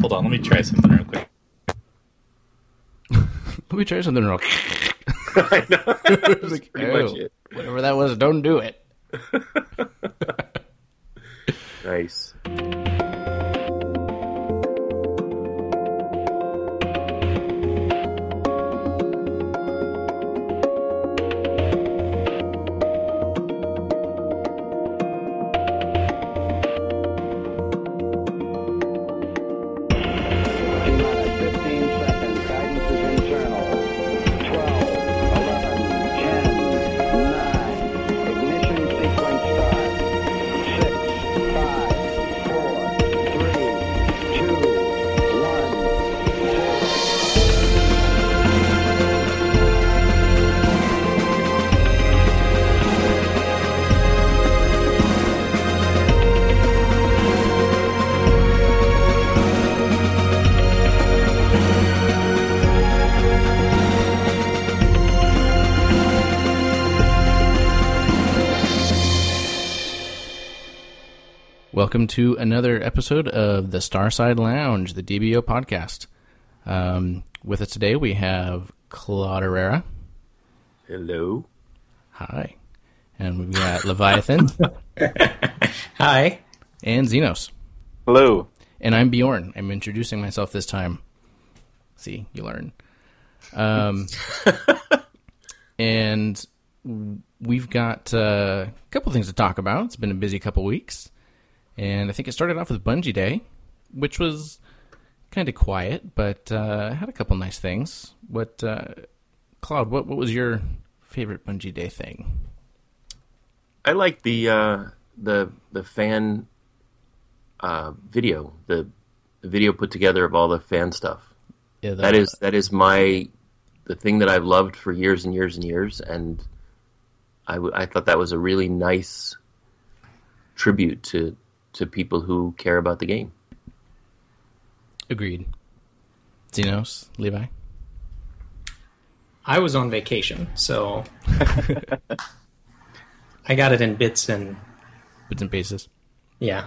Hold on, let me try something real quick. Let me try something real. I know. That's like, pretty oh. much it. Whatever that was, don't do it. Nice. Welcome to another episode of the Starside Lounge, the DBO podcast. Um, with us today, we have Claude Herrera. Hello. Hi. And we've got Leviathan Hi. and Xenos. Hello. And I'm Beorn. I'm introducing myself this time. See, you learn. Um, and we've got uh, a couple things to talk about. It's been a busy couple weeks. And I think it started off with Bungie Day, which was kind of quiet, but uh, had a couple nice things. What, uh, Claude, what, what was your favorite Bungie Day thing? I like the uh, the the fan uh, video, the, the video put together of all the fan stuff. Yeah, the- That is that is my the thing that I've loved for years and years and years, and I, w- I thought that was a really nice tribute to to people who care about the game. Agreed. Xenos, Levi? I was on vacation, so I got it in bits and Bits and pieces. yeah.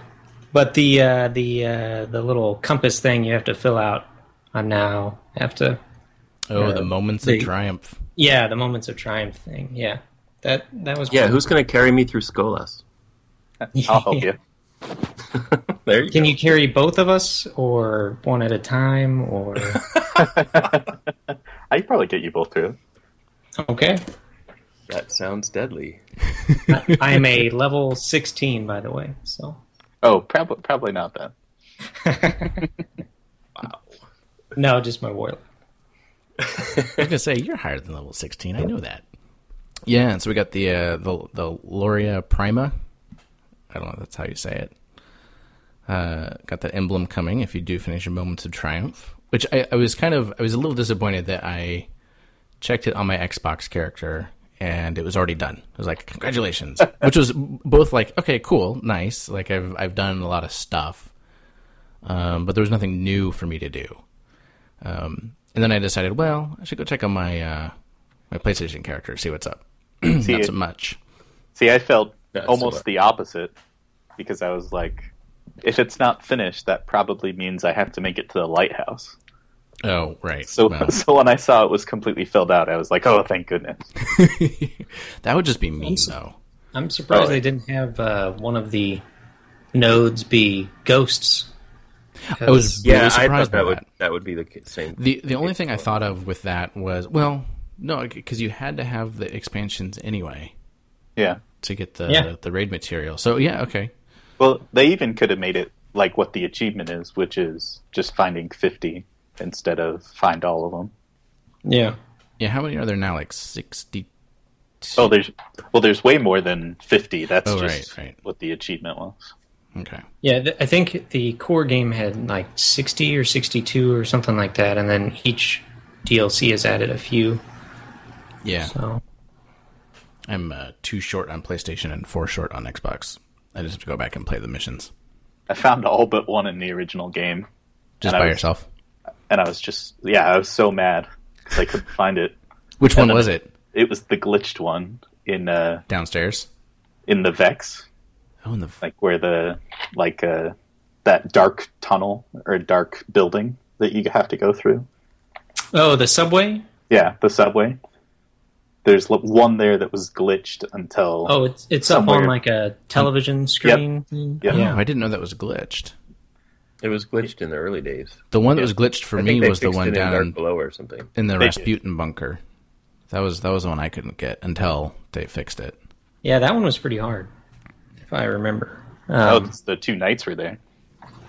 But the uh, the uh, the little compass thing you have to fill out, I now have to. Oh, Uh, the moments the- of triumph. Yeah, the moments of triumph thing. Yeah, that that was. Yeah, fun. who's going to carry me through Skolas? I'll help you. there you Can go. you carry both of us, or one at a time, or I could probably get you both through. okay? That sounds deadly. I, I am a level sixteen, by the way. So Oh, probably probably not then. Wow. no, just my warlock. I was gonna say you're higher than level sixteen. I know that. Yeah, and so we got the uh, the the Loria Prima. I don't know if that's how you say it. Uh, got that emblem coming if you do finish your moments of triumph. Which I, I was kind of I was a little disappointed that I checked it on my Xbox character and it was already done. I was like, congratulations, which was both like, okay, cool, nice. Like I've I've done a lot of stuff, um, but there was nothing new for me to do. Um, and then I decided, well, I should go check on my uh, my PlayStation character, see what's up. See, Not so much. see, I felt That's almost what- the opposite because I was like, if it's not finished, that probably means I have to make it to the lighthouse. Oh, right. So, Well, so when I saw it was completely filled out, I was like, oh, thank goodness. that would just be mean, s- though. I'm surprised Oh. they didn't have uh, one of the nodes be ghosts. I was really Yeah, I surprised thought that by would that. that would be the ca- same. The the only thing I thought of with that was well, no, because you had to have the expansions anyway Yeah. To get the Yeah. the raid material. So yeah, okay. Well, they even could have made it like what the achievement is, which is just finding 50 instead of find all of them. Yeah. Yeah, how many are there now? Like sixty. Oh, there's well, there's way more than 50. That's Oh, just right, right. what the achievement was. Okay. Yeah, th- I think the core game had like 60 or 62 or something like that, and then each DLC has added a few. Yeah, So I'm uh, two short on PlayStation and four short on Xbox. I just have to go back and play the missions I found all but one in the original game, just by was- yourself. and I was just yeah, I was so mad because I couldn't find it. Which one was it? It was the glitched one in uh Downstairs. in the Vex, Oh, in the like where the like uh that dark tunnel or dark building that you have to go through. Oh, the subway. Yeah, the subway. There's one there that was glitched until. Oh, it's it's up on like a television screen. thing. Yep. Yeah. Oh, I didn't know that was glitched. It was glitched in the early days. The one that was glitched for I me was the one down in, Below or something. in the They did. Rasputin bunker. That was that was the one I couldn't get until they fixed it. Yeah, that one was pretty hard, if I remember. oh, Um, it's the two knights were there.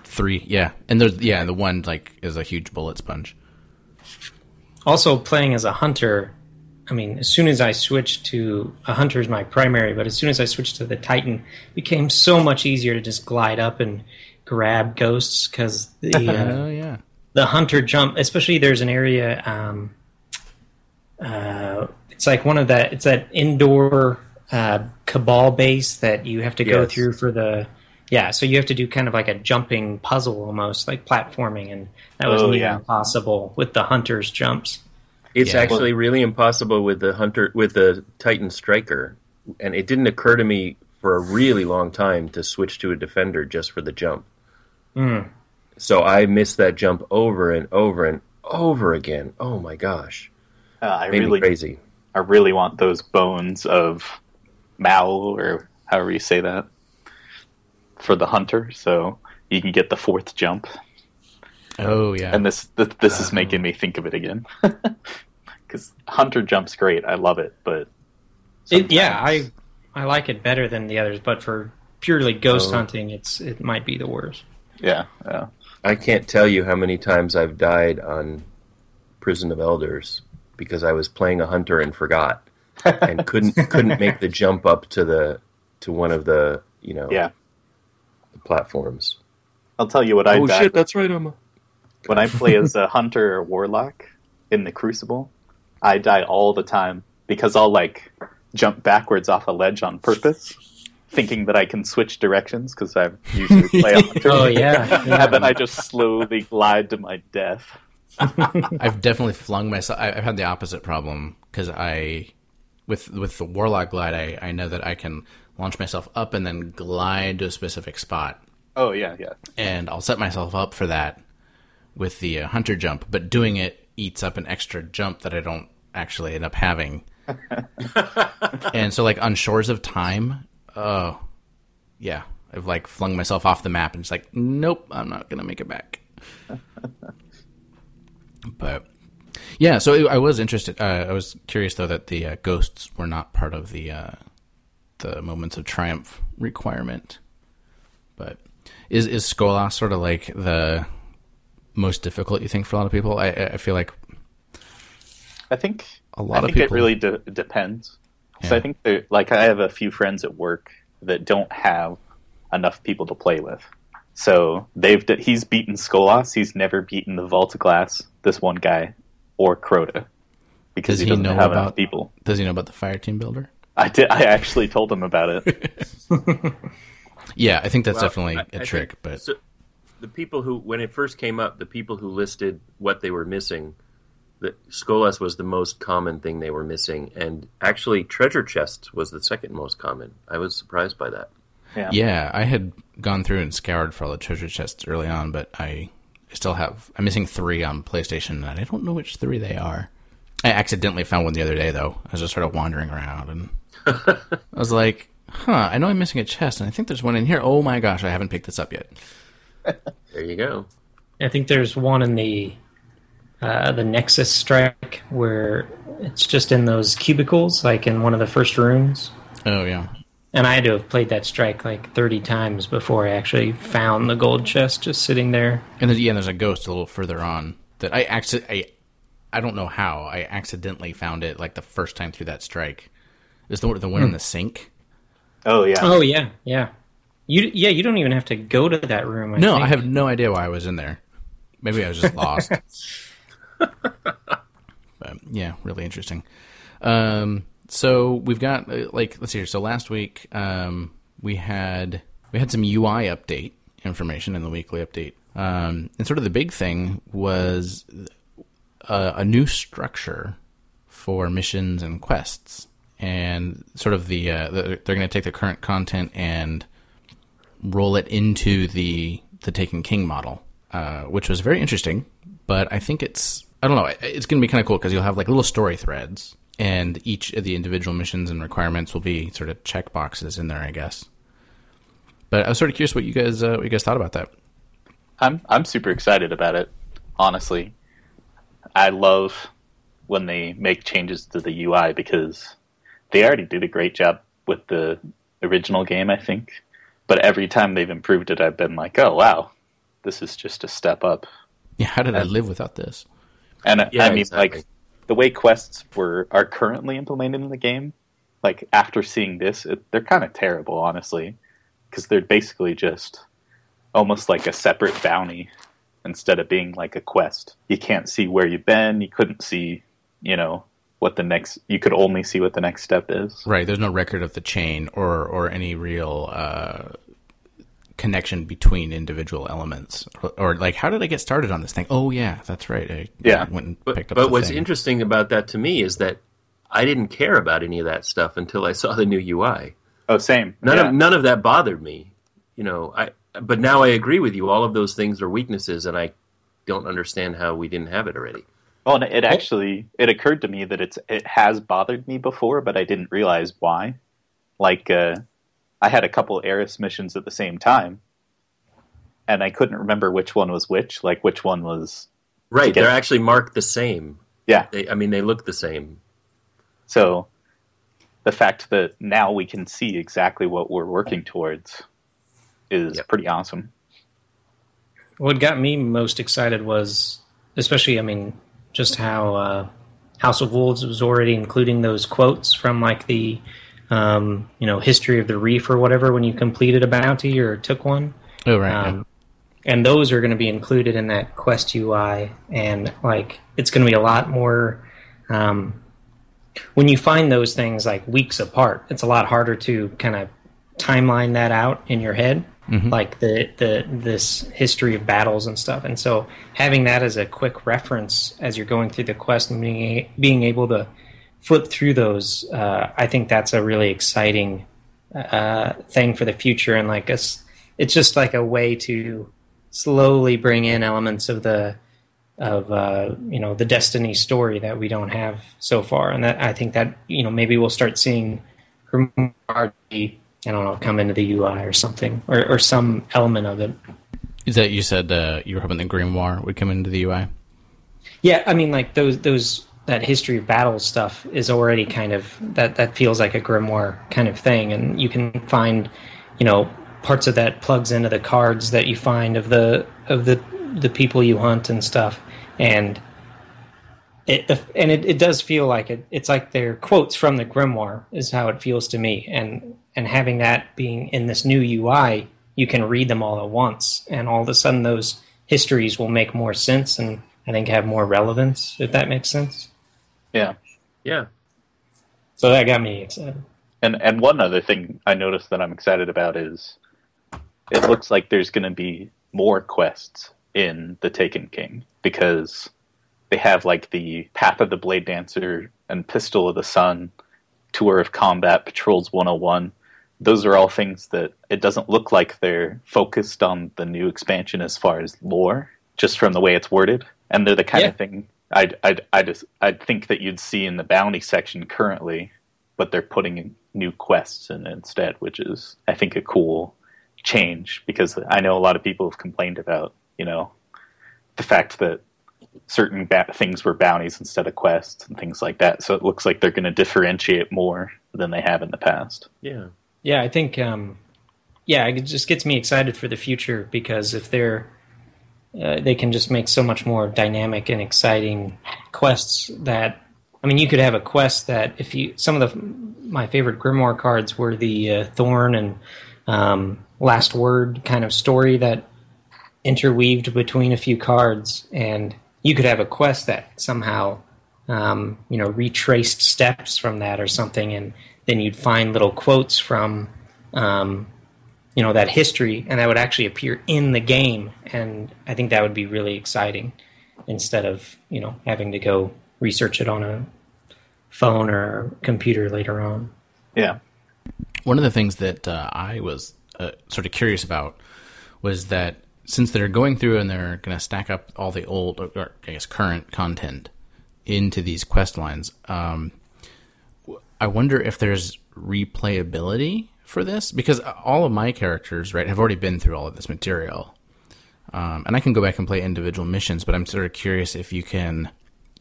Three, yeah, and there's yeah, the one like is a huge bullet sponge. also, playing as a hunter, I mean, as soon as I switched to a hunter is my primary, but as soon as I switched to the Titan, it became so much easier to just glide up and grab ghosts because the Oh uh, yeah, the hunter jump, especially there's an area. Um, uh, it's like one of that. It's that indoor uh, cabal base that you have to go through for the. Yeah, so you have to do kind of like a jumping puzzle almost, like platforming, and that was Oh, yeah. impossible with the hunter's jumps. It's Yeah. actually really impossible with the hunter with the Titan Striker, and it didn't occur to me for a really long time to switch to a defender just for the jump. Mm. So I missed that jump over and over and over again. Oh my gosh, Uh, I made really, me crazy. I really want those bones of Mal or however you say that for the hunter, so you can get the fourth jump. Oh yeah. And this th- this is uh-huh. making me think of it again because hunter jumps great. I love it, but It, yeah, I I like it better than the others, but for purely ghost Oh. hunting, it's it might be the worst. yeah yeah. I can't tell you how many times I've died on Prison of Elders because I was playing a hunter and forgot and couldn't couldn't make the jump up to the to one of the you know Yeah, the platforms. I'll tell you what I oh died shit, that's right, Emma. When I play as a hunter or warlock in the Crucible. I die all the time because I'll like jump backwards off a ledge on purpose, thinking that I can switch directions because I usually play a hunter. Oh yeah, yeah. and then I just slowly glide to my death. I've definitely flung myself. I- I've had the opposite problem because I, with with the warlock glide, I, I know that I can launch myself up and then glide to a specific spot, Oh yeah, yeah. and I'll set myself up for that with the uh, hunter jump. But doing it eats up an extra jump that I don't actually end up having. and so, like on Shores of Time, oh yeah, I've like flung myself off the map and it's like, nope, I'm not gonna make it back. but yeah, so I was interested. Uh, I was curious though that the uh, ghosts were not part of the uh, the moments of triumph requirement. But is is Skolas sort of like the most difficult? You think for a lot of people? I I feel like I think A lot I of think it really de- depends. So I think like I have a few friends at work that don't have enough people to play with. So they've d- he's beaten Skolas. He's never beaten the Vault Glass. This one guy or Crota because Does he he doesn't know have enough about- people. does he know about the fire team builder? I did. I actually told him about it. Yeah, I think that's Well, definitely I- a I think- trick. But so the people who, when it first came up, the people who listed what they were missing, the Skolas was the most common thing they were missing, and actually, treasure chest was the second most common. I was surprised by that. Yeah. yeah, I had gone through and scoured for all the treasure chests early on, but I still have. I'm missing three on PlayStation, and I don't know which three they are. I accidentally found one the other day, though. I was just sort of wandering around, and I was like, "Huh, I know I'm missing a chest, and I think there's one in here. Oh my gosh, I haven't picked this up yet." There you go. I think there's one in the uh, the Nexus strike where it's just in those cubicles, like in one of the first rooms. Oh yeah, And I had to have played that strike like 30 times before I actually found the gold chest just sitting there. and then, yeah, there's a ghost a little further on that I actually I I don't know how I accidentally found it like the first time through that strike. Is the the one in the sink? Oh yeah. Oh yeah, yeah. You yeah, you don't even have to go to that room. I No, think. I have no idea why I was in there. Maybe I was just lost. but yeah, really interesting. Um, so we've got uh, like let's see here. So last week um, we had we had some UI update information in the weekly update, um, and sort of the big thing was a, a new structure for missions and quests, and sort of the, uh, the they're going to take the current content and roll it into the the Taken King model, uh, which was very interesting. But I think it's I don't know. It's going to be kind of cool because you'll have like little story threads, and each of the individual missions and requirements will be sort of check boxes in there, I guess. But I was sort of curious what you guys uh, what you guys thought about that. I'm I'm super excited about it. Honestly, I love when they make changes to the UI because they already did a great job with the original game, I think. But every time they've improved it, I've been like, oh wow, this is just a step up. Yeah, how did I live without this? And Yeah, I mean, exactly. like the way quests were are currently implemented in the game. Like after seeing this, it, they're kind of terrible, honestly, because they're basically just almost like a separate bounty instead of being like a quest. You can't see where you've been. You couldn't see, you know, what the next. You could only see what the next step is. Right. There's no record of the chain or or any real uh, connection between individual elements. Or, or, like, how did I get started on this thing? Oh yeah, that's right. I Yeah. went and But, picked up. but the what's thing. interesting about that to me is that I didn't care about any of that stuff until I saw the new UI. Oh, same. None yeah. of none of that bothered me. You know, I but now I agree with you. All of those things are weaknesses, and I don't understand how we didn't have it already. Well, and it actually it occurred to me that it's it has bothered me before, but I didn't realize why. Like, uh, I had a couple Eris missions at the same time, and I couldn't remember which one was which. Like, which one was Right? They're actually marked the same. yeah. They, I mean, they look the same. So the fact that now we can see exactly what we're working towards is Yep. pretty awesome. What got me most excited was, especially, I mean, just how uh, House of Wolves was already including those quotes from like the, um, you know, history of the reef or whatever when you completed a bounty or took one. Oh right. yeah. Um, and those are going to be included in that Quest UI, and like it's going to be a lot more. Um, when you find those things like weeks apart, it's a lot harder to kind of timeline that out in your head, like the the this history of battles and stuff. And so having that as a quick reference as you're going through the quest and being being able to flip through those, uh, I think that's a really exciting uh, thing for the future. And like us, it's just like a way to slowly bring in elements of the of uh, you know the Destiny story that we don't have so far, and that I think that you know maybe we'll start seeing I don't know, come into the UI or something, or, or some element of it. Is that you said uh, you were hoping the Grimoire would come into the UI? Yeah, I mean, like those those that history of battle stuff is already kind of that that feels like a grimoire kind of thing, and you can find, you know, parts of that plugs into the cards that you find of the of the the people you hunt and stuff, and it and it, it does feel like it. It's like they're quotes from the grimoire is how it feels to me, and and having that being in this new UI, you can read them all at once, and all of a sudden those histories will make more sense and I think have more relevance, if that makes sense. Yeah. Yeah. So that got me excited. And and one other thing I noticed that I'm excited about is it looks like there's going to be more quests in the Taken King because they have like the Path of the Blade Dancer and Pistol of the Sun, Tour of Combat, Patrols 101. Those are all things that it doesn't look like they're focused on the new expansion as far as lore, just from the way it's worded. And they're the kind Yeah. of thing I'd, I'd, I just I'd think that you'd see in the bounty section currently, but they're putting new quests in instead, which is I think a cool change because I know a lot of people have complained about you know the fact that certain ba- things were bounties instead of quests and things like that. So it looks like they're going to differentiate more than they have in the past. Yeah. Yeah, I think, um, yeah, it just gets me excited for the future because if they're, uh, they can just make so much more dynamic and exciting quests that, I mean, you could have a quest that if you, some of the, my favorite Grimoire cards were the uh, Thorn and um, Last Word kind of story that interweaved between a few cards, and you could have a quest that somehow, um, you know, retraced steps from that or something, and then you'd find little quotes from, um, you know, that history, and that would actually appear in the game, and I think that would be really exciting, instead of you know having to go research it on a phone or computer later on. Yeah, One of the things that uh, I was uh, sort of curious about was that since they're going through and they're going to stack up all the old, or I guess current content into these quest lines, um, I wonder if there's replayability for this because all of my characters, right, have already been through all of this material, um, and I can go back and play individual missions. But I'm sort of curious if you can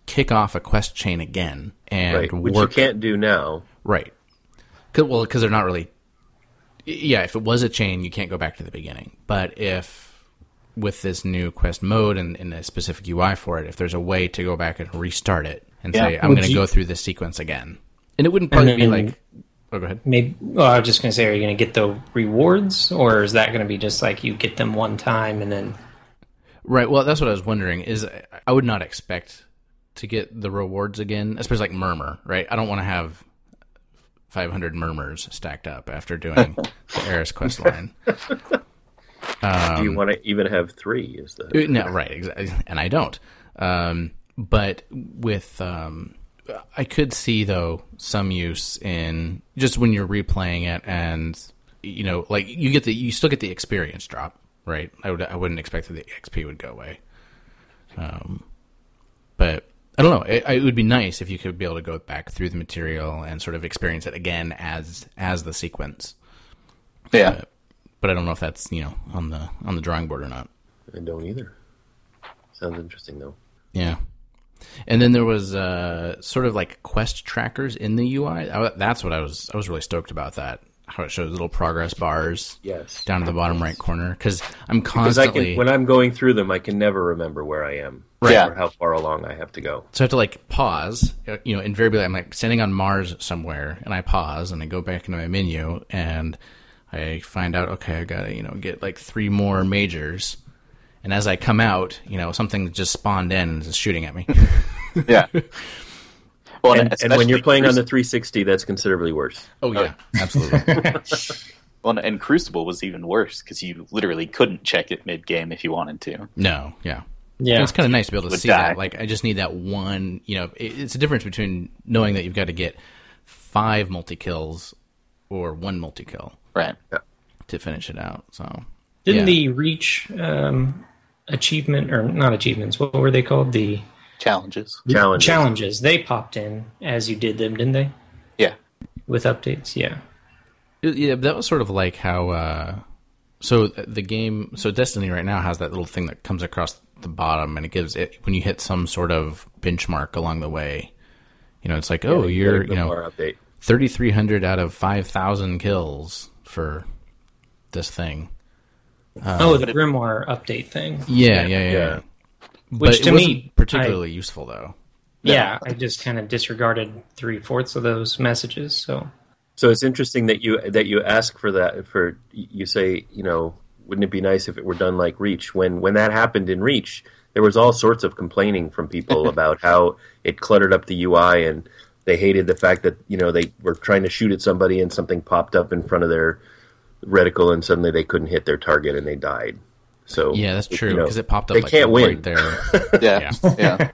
kick off a quest chain again and Right, which work you can't do now. Right. 'Cause- well, because they're not really. Yeah, if it was a chain, you can't go back to the beginning. But if with this new quest mode and, and a specific UI for it, if there's a way to go back and restart it and Yeah. say, I'm going to you- go through this sequence again, and it wouldn't probably be like. Oh, go ahead. Maybe. Well, I was just going to say, are you going to get the rewards, or is that going to be just like you get them one time and then? Right. Well, that's what I was wondering. Is I would not expect to get the rewards again, especially like murmur. Right. I don't want to have 500 murmurs stacked up after doing the Eris quest line. do you want to even have three? Is the Uh, No, right, exactly, and I don't. Um, but with, um, I could see though some use in just when you're replaying it, and you know, like you get the you still get the experience drop, right? I would I wouldn't expect that the XP would go away. Um, but I don't know. It, it would be nice if you could be able to go back through the material and sort of experience it again as as the sequence. Yeah. But I don't know if that's you know on the on the drawing board or not. I don't either. Sounds interesting though. Yeah. And then there was uh, sort of like quest trackers in the UI. I, that's what I was. I was really stoked about that. How it shows little progress bars Yes. down in the bottom right corner. Because I'm Because I constantly can, when I'm going through them, I can never remember where I am, Right. Yeah. or how far along I have to go. so I have to like pause. uh, You know, invariably I'm like standing on Mars somewhere, and I pause and I go back into my menu and I find out okay, I gotta you know get like three more majors. And as I come out, you know, something just spawned in and is shooting at me. Yeah. Well, And, and when you're especially playing on the 360, that's considerably worse. oh yeah, absolutely. well, and Crucible was even worse because you literally couldn't check it mid game if you wanted to. No, yeah. Yeah. It's kind of nice to be able to see die. that. Like, I just need that one. You know, it, it's a difference between knowing that you've got to get five multi kills or one multi kill Right. to finish it out. So, Didn't yeah. the reach um, achievement or not achievements? What were they called? The Challenges. Challenge. challenges. They popped in as you did them, didn't they? Yeah. With updates, yeah. Yeah, that was sort of like how. Uh, so the game, so Destiny right now has that little thing that comes across the bottom, and it gives it when you hit some sort of benchmark along the way. You know, it's like, oh, you're you know 3,300 out of 5,000 kills for this thing. Oh, uh, the Grimoire update thing. Yeah, yeah, yeah. yeah. yeah. But Which it to wasn't me, particularly useful though. Yeah, I just kind of disregarded three fourths of those messages. So So it's interesting that you that you ask for that. For you say, you know, wouldn't it be nice if it were done like Reach? When when that happened in Reach, there was all sorts of complaining from people about how it cluttered up the UI and they hated the fact that you know they were trying to shoot at somebody and something popped up in front of their reticle and suddenly they couldn't hit their target and they died. So Yeah, that's you true know, because it popped up they like can't win. right there. Yeah. Yeah.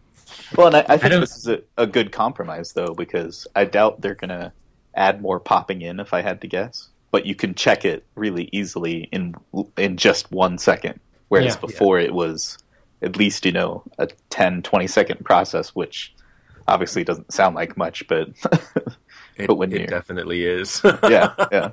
Well, and I, I think don't- this is a, a good compromise, though, because I doubt they're going to add more popping in if I had to guess. But you can check it really easily in in just one second. Whereas Yeah. before it was at least, you know, a 10, 20 second process, which obviously doesn't sound like much, but It, But when it you're- definitely is. yeah, yeah.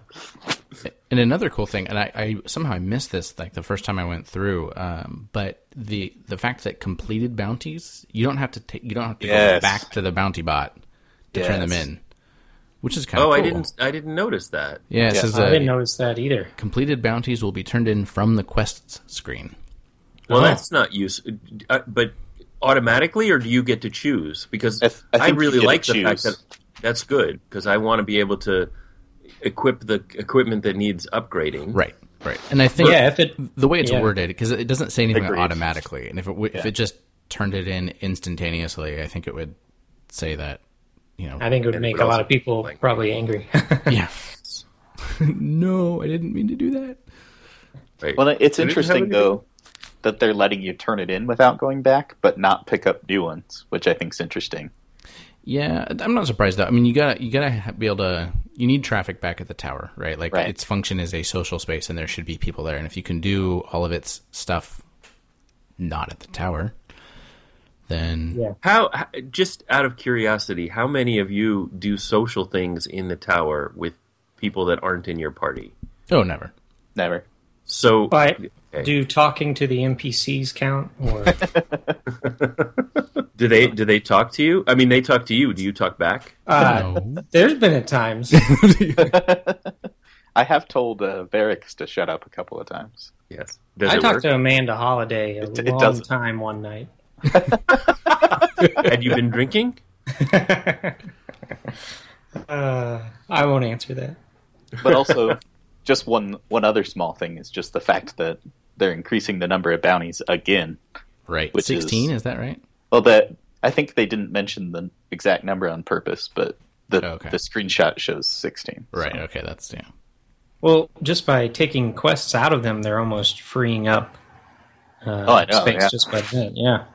And another cool thing, and I, I somehow I missed this like the first time I went through, um, but the the fact that completed bounties, you don't have to take, you don't have to go back to the bounty bot to turn them in, which is kind of oh, cool. I didn't I didn't notice that. Yeah, it Yeah. says I uh, didn't notice that either. completed bounties will be turned in from the quests screen. Well, Oh. that's not use, uh, but automatically, or do you get to choose? Because I I, th- I think really get to like the fact that that's good because I want to be able to equip the equipment that needs upgrading. Right, right. And I think Yeah, if it the way it's Yeah. worded because it doesn't say anything Agreed. automatically, and if it w- if it just turned it in instantaneously, I think it would say that you know I think it would make a lot of people like- probably angry. yeah. no, I didn't mean to do that. Right. Well, it's didn't interesting, any- though, that they're letting you turn it in without going back, but not pick up new ones, which I think is interesting. Yeah, I'm not surprised though. I mean, you gotta you gotta be able to. You need traffic back at the tower, right? Like Right. its function is a social space, and there should be people there. And if you can do all of its stuff not at the tower, then Yeah. How, just out of curiosity, how many of you do social things in the tower with people that aren't in your party? oh, never. Never. So, But okay. do talking to the NPCs count? Or do they do they talk to you? I mean, they talk to you. Do you talk back? uh, No. there's been at times. I have told uh, Variks to shut up a couple of times. Yes. Does I talked work? to Amanda Holliday a It- it long doesn't. time one night. Had you been drinking? Uh, I won't answer that. But also, just one one other small thing is just the fact that they're increasing the number of bounties again. Right, Which sixteen is- is that right? Well, that I think they didn't mention the exact number on purpose, but the okay. the screenshot shows sixteen. Right. Okay, that's yeah. Well, just by taking quests out of them, they're almost freeing up uh, Oh, I know, space yeah. just by that. Yeah.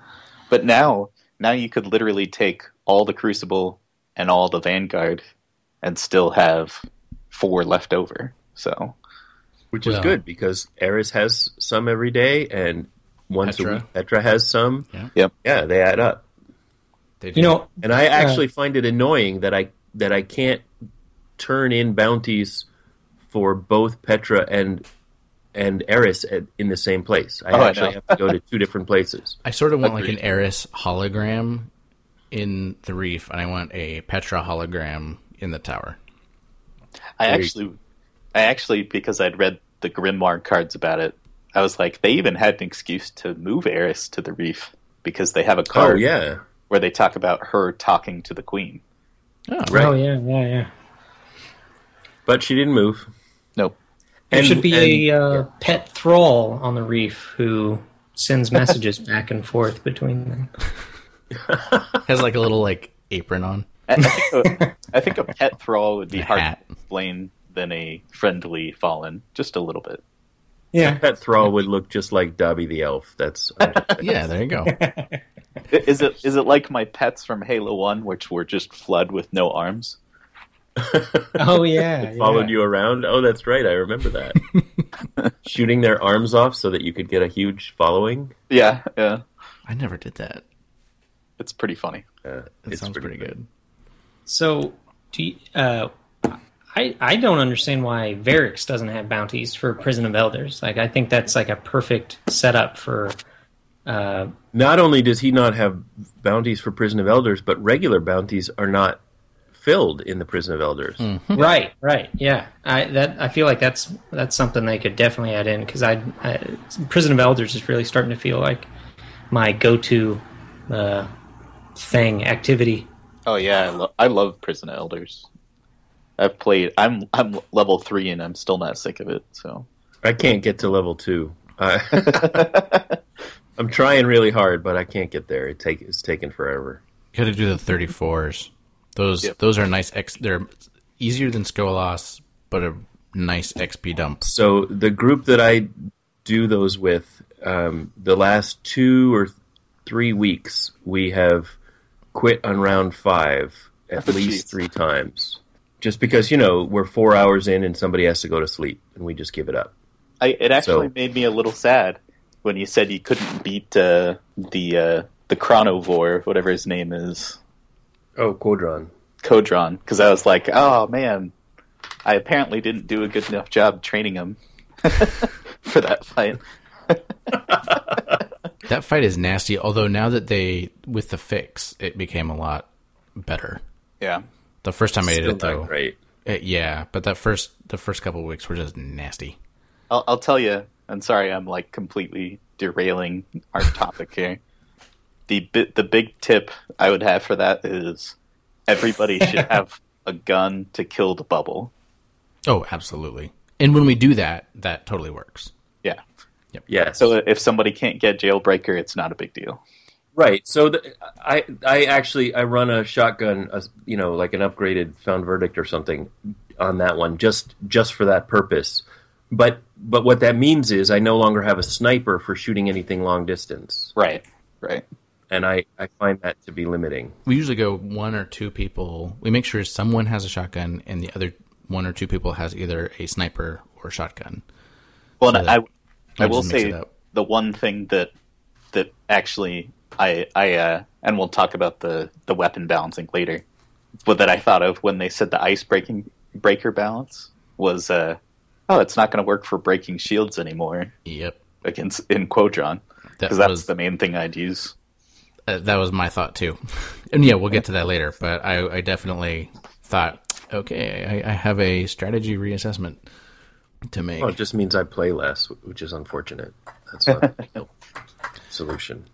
But now, now you could literally take all the Crucible and all the Vanguard, and still have four left over. So Which is Well- good because Eris has some every day, and once Petra. a week Petra has some. Yeah. Yep. Yeah, they add up. They. You know, And I uh, actually find it annoying that I that I can't turn in bounties for both Petra and and Eris at, in the same place. I Oh, actually know. have to go to two different places. I sort of want like an Eris hologram in the reef, and I want a Petra hologram in the tower. I Very- actually, I actually, because I'd read the Grimoire cards about it, I was like, they even had an excuse to move Eris to the reef because they have a Oh card yeah, where they talk about her talking to the queen. Oh, Right. oh yeah, yeah, yeah. but she didn't move. Nope. There And- should be and- a uh, pet thrall on the reef who sends messages back and forth between them. has like a little like apron on. I, I, think a, I think a pet thrall would be A hard hat. to explain than a friendly fallen, just a little bit. Yeah. that Thrall would look just like Dobby the elf. That's Yeah, there you go. Is it is it like my pets from Halo One, which were just flood with no arms? Oh yeah. followed yeah. you around. Oh, that's right. I remember that. Shooting their arms off so that you could get a huge following. Yeah, yeah, I never did that. it's pretty funny. Uh, It it's sounds pretty, good. So, do you, uh, I I don't understand why Variks doesn't have bounties for Prison of Elders. Like I think that's like a perfect setup for. Uh, Not only does he not have bounties for Prison of Elders, but regular bounties are not filled in the Prison of Elders. right, right, yeah. I that I feel like that's that's something they could definitely add in because I, I Prison of Elders is really starting to feel like my go-to uh, thing activity. Oh yeah, I, lo- I love Prison of Elders. I've played. I'm I'm level three, and I'm still not sick of it. So I can't get to level two. I, I'm trying really hard, but I can't get there. It take it's taking forever. Got to do the thirty fours. Those Yep. those are nice. X, they're easier than Skolas, but a nice XP dump. So the group that I do those with, um, the last two or three weeks, we have quit on round five at Oh, least jeez. three times. Just because you know we're four hours in and somebody has to go to sleep, and we just give it up. I, it actually So- made me a little sad when you said you couldn't beat uh, the uh, the Chronovore, whatever his name is, Oh, Qodron. Qodron, because I was like, oh man, I apparently didn't do a good enough job training him for that fight. That fight is nasty. Although now that they with the fix, it became a lot better. Yeah. The first time I did it though, not great. it- yeah, but that first the first couple of weeks were just nasty. I'll, I'll tell you. I'm sorry, I'm like completely derailing our topic here. The bit, the big tip I would have for that is everybody should have a gun to kill the bubble. Oh, absolutely. And when we do that, that totally works. Yeah. Yep. Yes. So if somebody can't get jailbreaker, it's not a big deal. Right. So the, I I actually I run a shotgun, a, you know, like an upgraded found verdict or something on that one just just for that purpose. But but what that means is I no longer have a sniper for shooting anything long distance. Right. Right. and I, I find that to be limiting. We usually go one or two people. We make sure someone has a shotgun, and the other one or two people has either a sniper or a shotgun. Well, So and that- I I will say the one thing that that actually I I uh, and we'll talk about the the weapon balancing later, but that I thought of when they said the ice breaking breaker balance was uh oh it's not going to work for breaking shields anymore Yep, against in Qodron that because that's was the main thing I'd use. uh, that was my thought too. and yeah, we'll get to that later. But I, I definitely thought, okay, I, I have a strategy reassessment to make. Well, it just means I play less, which is unfortunate. That's a solution.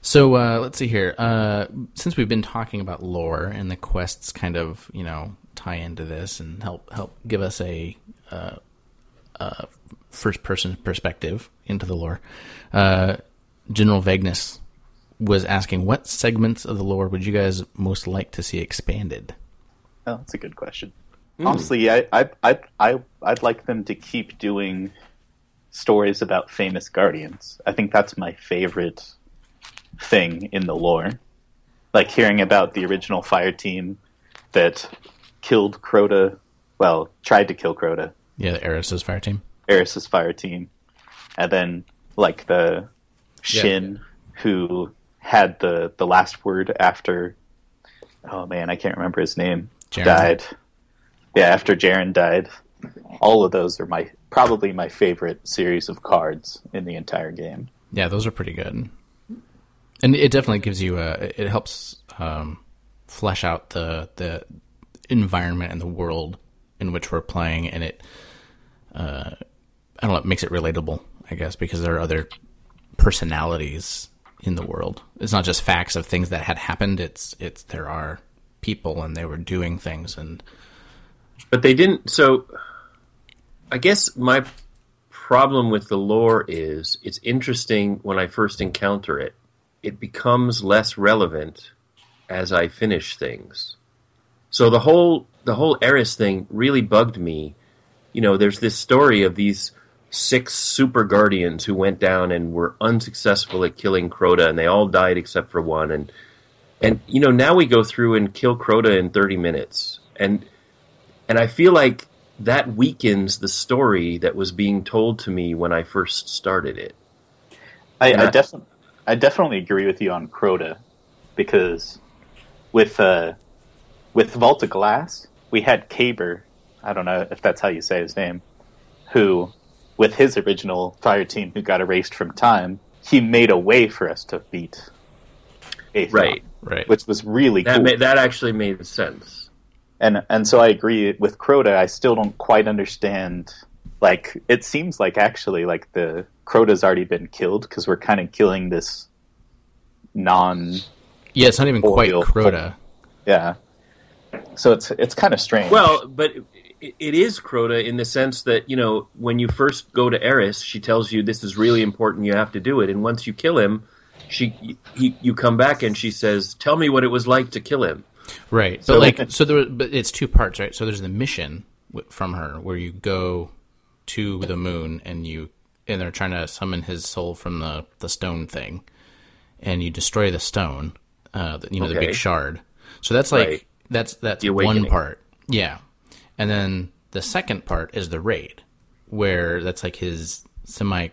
But So uh, let's see here. Uh, since we've been talking about lore and the quests, kind of you know tie into this and help help give us a uh, uh, first person perspective into the lore. Uh, General Vagueness was asking, what segments of the lore would you guys most like to see expanded? Oh, that's a good question. Honestly, I, I, I, I, I'd like them to keep doing stories about famous guardians. I think that's my favorite thing in the lore. Like hearing about the original fire team that killed Crota, well, tried to kill Crota, Yeah, the Eris's fire team. Eris's fire team, and then like the Shin who had the the last word after. Oh man, I can't remember his name. Jaren. Died. Yeah, after Jaren died. All of those are my probably my favorite series of cards in the entire game. Yeah, those are pretty good, and it definitely gives you a. It helps um, flesh out the the environment and the world in which we're playing, and it. Uh, I don't know. It makes it relatable, I guess, because there are other personalities in the world. It's not just facts of things that had happened. It's it's there are people and they were doing things and but they didn't. So I guess my problem with the lore is it's interesting when I first encounter it. It becomes less relevant as I finish things. So the whole the whole Eris thing really bugged me. You know, there's this story of these six super guardians who went down and were unsuccessful at killing Crota, and they all died except for one. And and you know now we go through and kill Crota in 30 minutes, and and I feel like that weakens the story that was being told to me when I first started it. I, I I- definitely, I definitely agree with you on Crota because with uh, with Vault of Glass, we had Kabr. I don't know if that's how you say his name. Who, with his original fire team, who got erased from time, he made a way for us to beat Atheon, Right. right. Which was really That cool. ma- that actually made sense. and and so I agree with Crota. I still don't quite understand. Like it seems like actually like the Crota's already been killed because we're kind of killing this non yeah, it's not even quite Oil. Crota. yeah. So it's it's kind of strange. Well, but it, it is Crota in the sense that you know when you first go to Eris, she tells you this is really important. You have to do it, and once you kill him, she he, you come back and she says, "Tell me what it was like to kill him." Right. So- but like, so there, but it's two parts, right? So there's the mission from her where you go to the moon and you, and they're trying to summon his soul from the the stone thing, and you destroy the stone, uh, the, you know, the big shard. So that's like Right. that's that's one part, yeah. And then the second part is the raid, where that's like his semi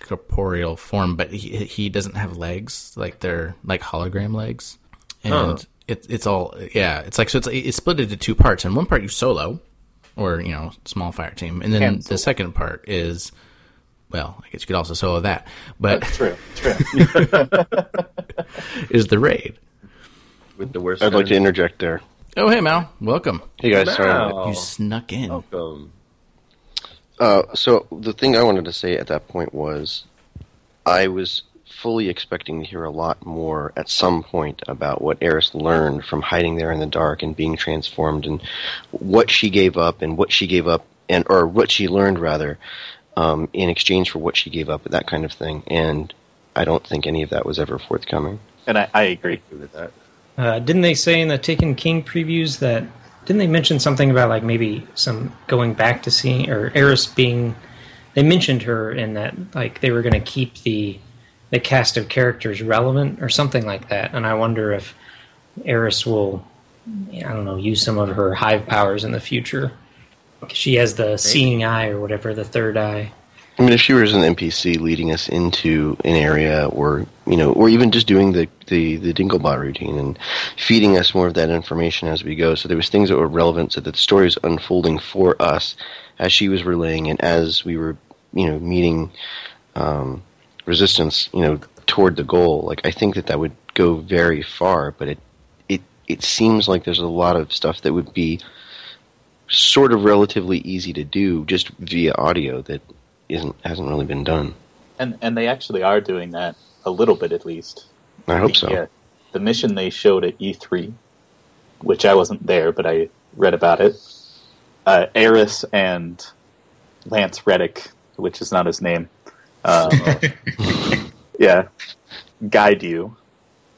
corporeal form, but he he doesn't have legs, like they're like hologram legs, and Huh. it, it's all yeah. It's like so it's it's split into two parts, and one part you solo, or you know small fire team, and then And the second part is well, I guess you could also solo that, but true, true. is the raid. With the worst. I'd like to interject there. Oh hey Mal, welcome. Hey guys, sorry. You snuck in. Welcome. Uh, so the thing I wanted to say at that point was, I was fully expecting to hear a lot more at some point about what Eris learned from hiding there in the dark and being transformed, and what she gave up, and what she gave up, and or what she learned rather, um, in exchange for what she gave up, that kind of thing. And I don't think any of that was ever forthcoming. and I, I agree. Agree with that. Uh, didn't they say in the Taken King previews that? Didn't they mention something about like maybe some going back to seeing or Eris being? They mentioned her in that like they were going to keep the the cast of characters relevant or something like that. And I wonder if Eris will, I don't know, use some of her hive powers in the future. She has the seeing eye or whatever, the third eye. I mean, if she was an NPC leading us into an area, or you know, or even just doing the the the Dinglebot routine and feeding us more of that information as we go, so there was things that were relevant, so that the story was unfolding for us as she was relaying, and as we were, you know, meeting um, resistance, you know, toward the goal. Like I think that that would go very far, but it it it seems like there's a lot of stuff that would be sort of relatively easy to do just via audio that isn't hasn't really been done. And and they actually are doing that a little bit at least. I hope so. Yeah, the mission they showed at E3, which I wasn't there, but I read about it. Uh, Eris and Lance Reddick, which is not his name, um, yeah, guide you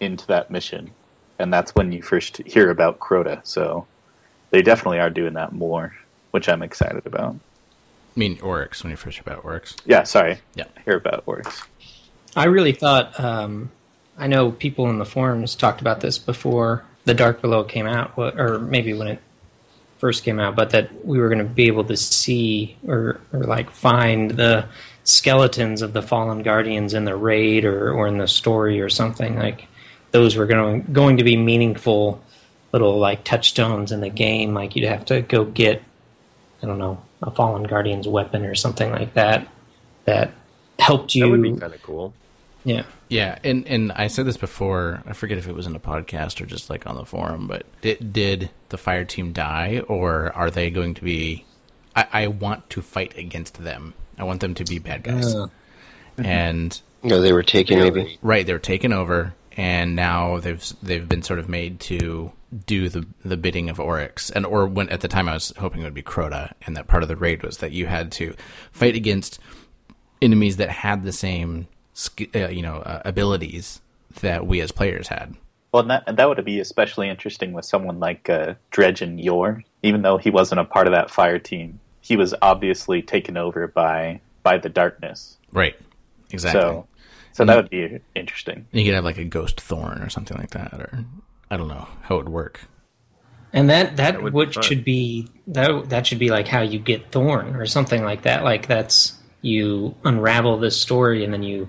into that mission, and that's when you first hear about Crota. So they definitely are doing that more, which I'm excited about. I mean, Oryx, when you first hear about Oryx. Yeah, sorry. Yeah. I hear about Oryx. I really thought. Um, I know people in the forums talked about this before the Dark Below came out, or maybe when it first came out, but that we were going to be able to see or, or like find the skeletons of the fallen guardians in the raid or, or in the story or something like those were going going to be meaningful little like touchstones in the game. Like you'd have to go get I don't know a fallen guardian's weapon or something like that that helped you. That would be kind of cool. yeah. Yeah, and and I said this before. I forget if it was in a podcast or just like on the forum. But did did the fire team die, or are they going to be? I, I want to fight against them. I want them to be bad guys. Uh. And No, they were taken maybe. right, they were taken over, and now they've they've been sort of made to do the the bidding of Oryx. And or when at the time I was hoping it would be Crota, and that part of the raid was that you had to fight against enemies that had the same uh, you know uh, abilities that we as players had. Well, and that, and that would be especially interesting with someone like uh, Dredgen Yor. Even though he wasn't a part of that fire team, he was obviously taken over by by the darkness. Right. Exactly. So, so that would be interesting. you could have like a ghost thorn or something like that, or I don't know how it would work. And that that, would be would should be that that should be like how you get Thorn or something like that. Like that's you unravel this story and then you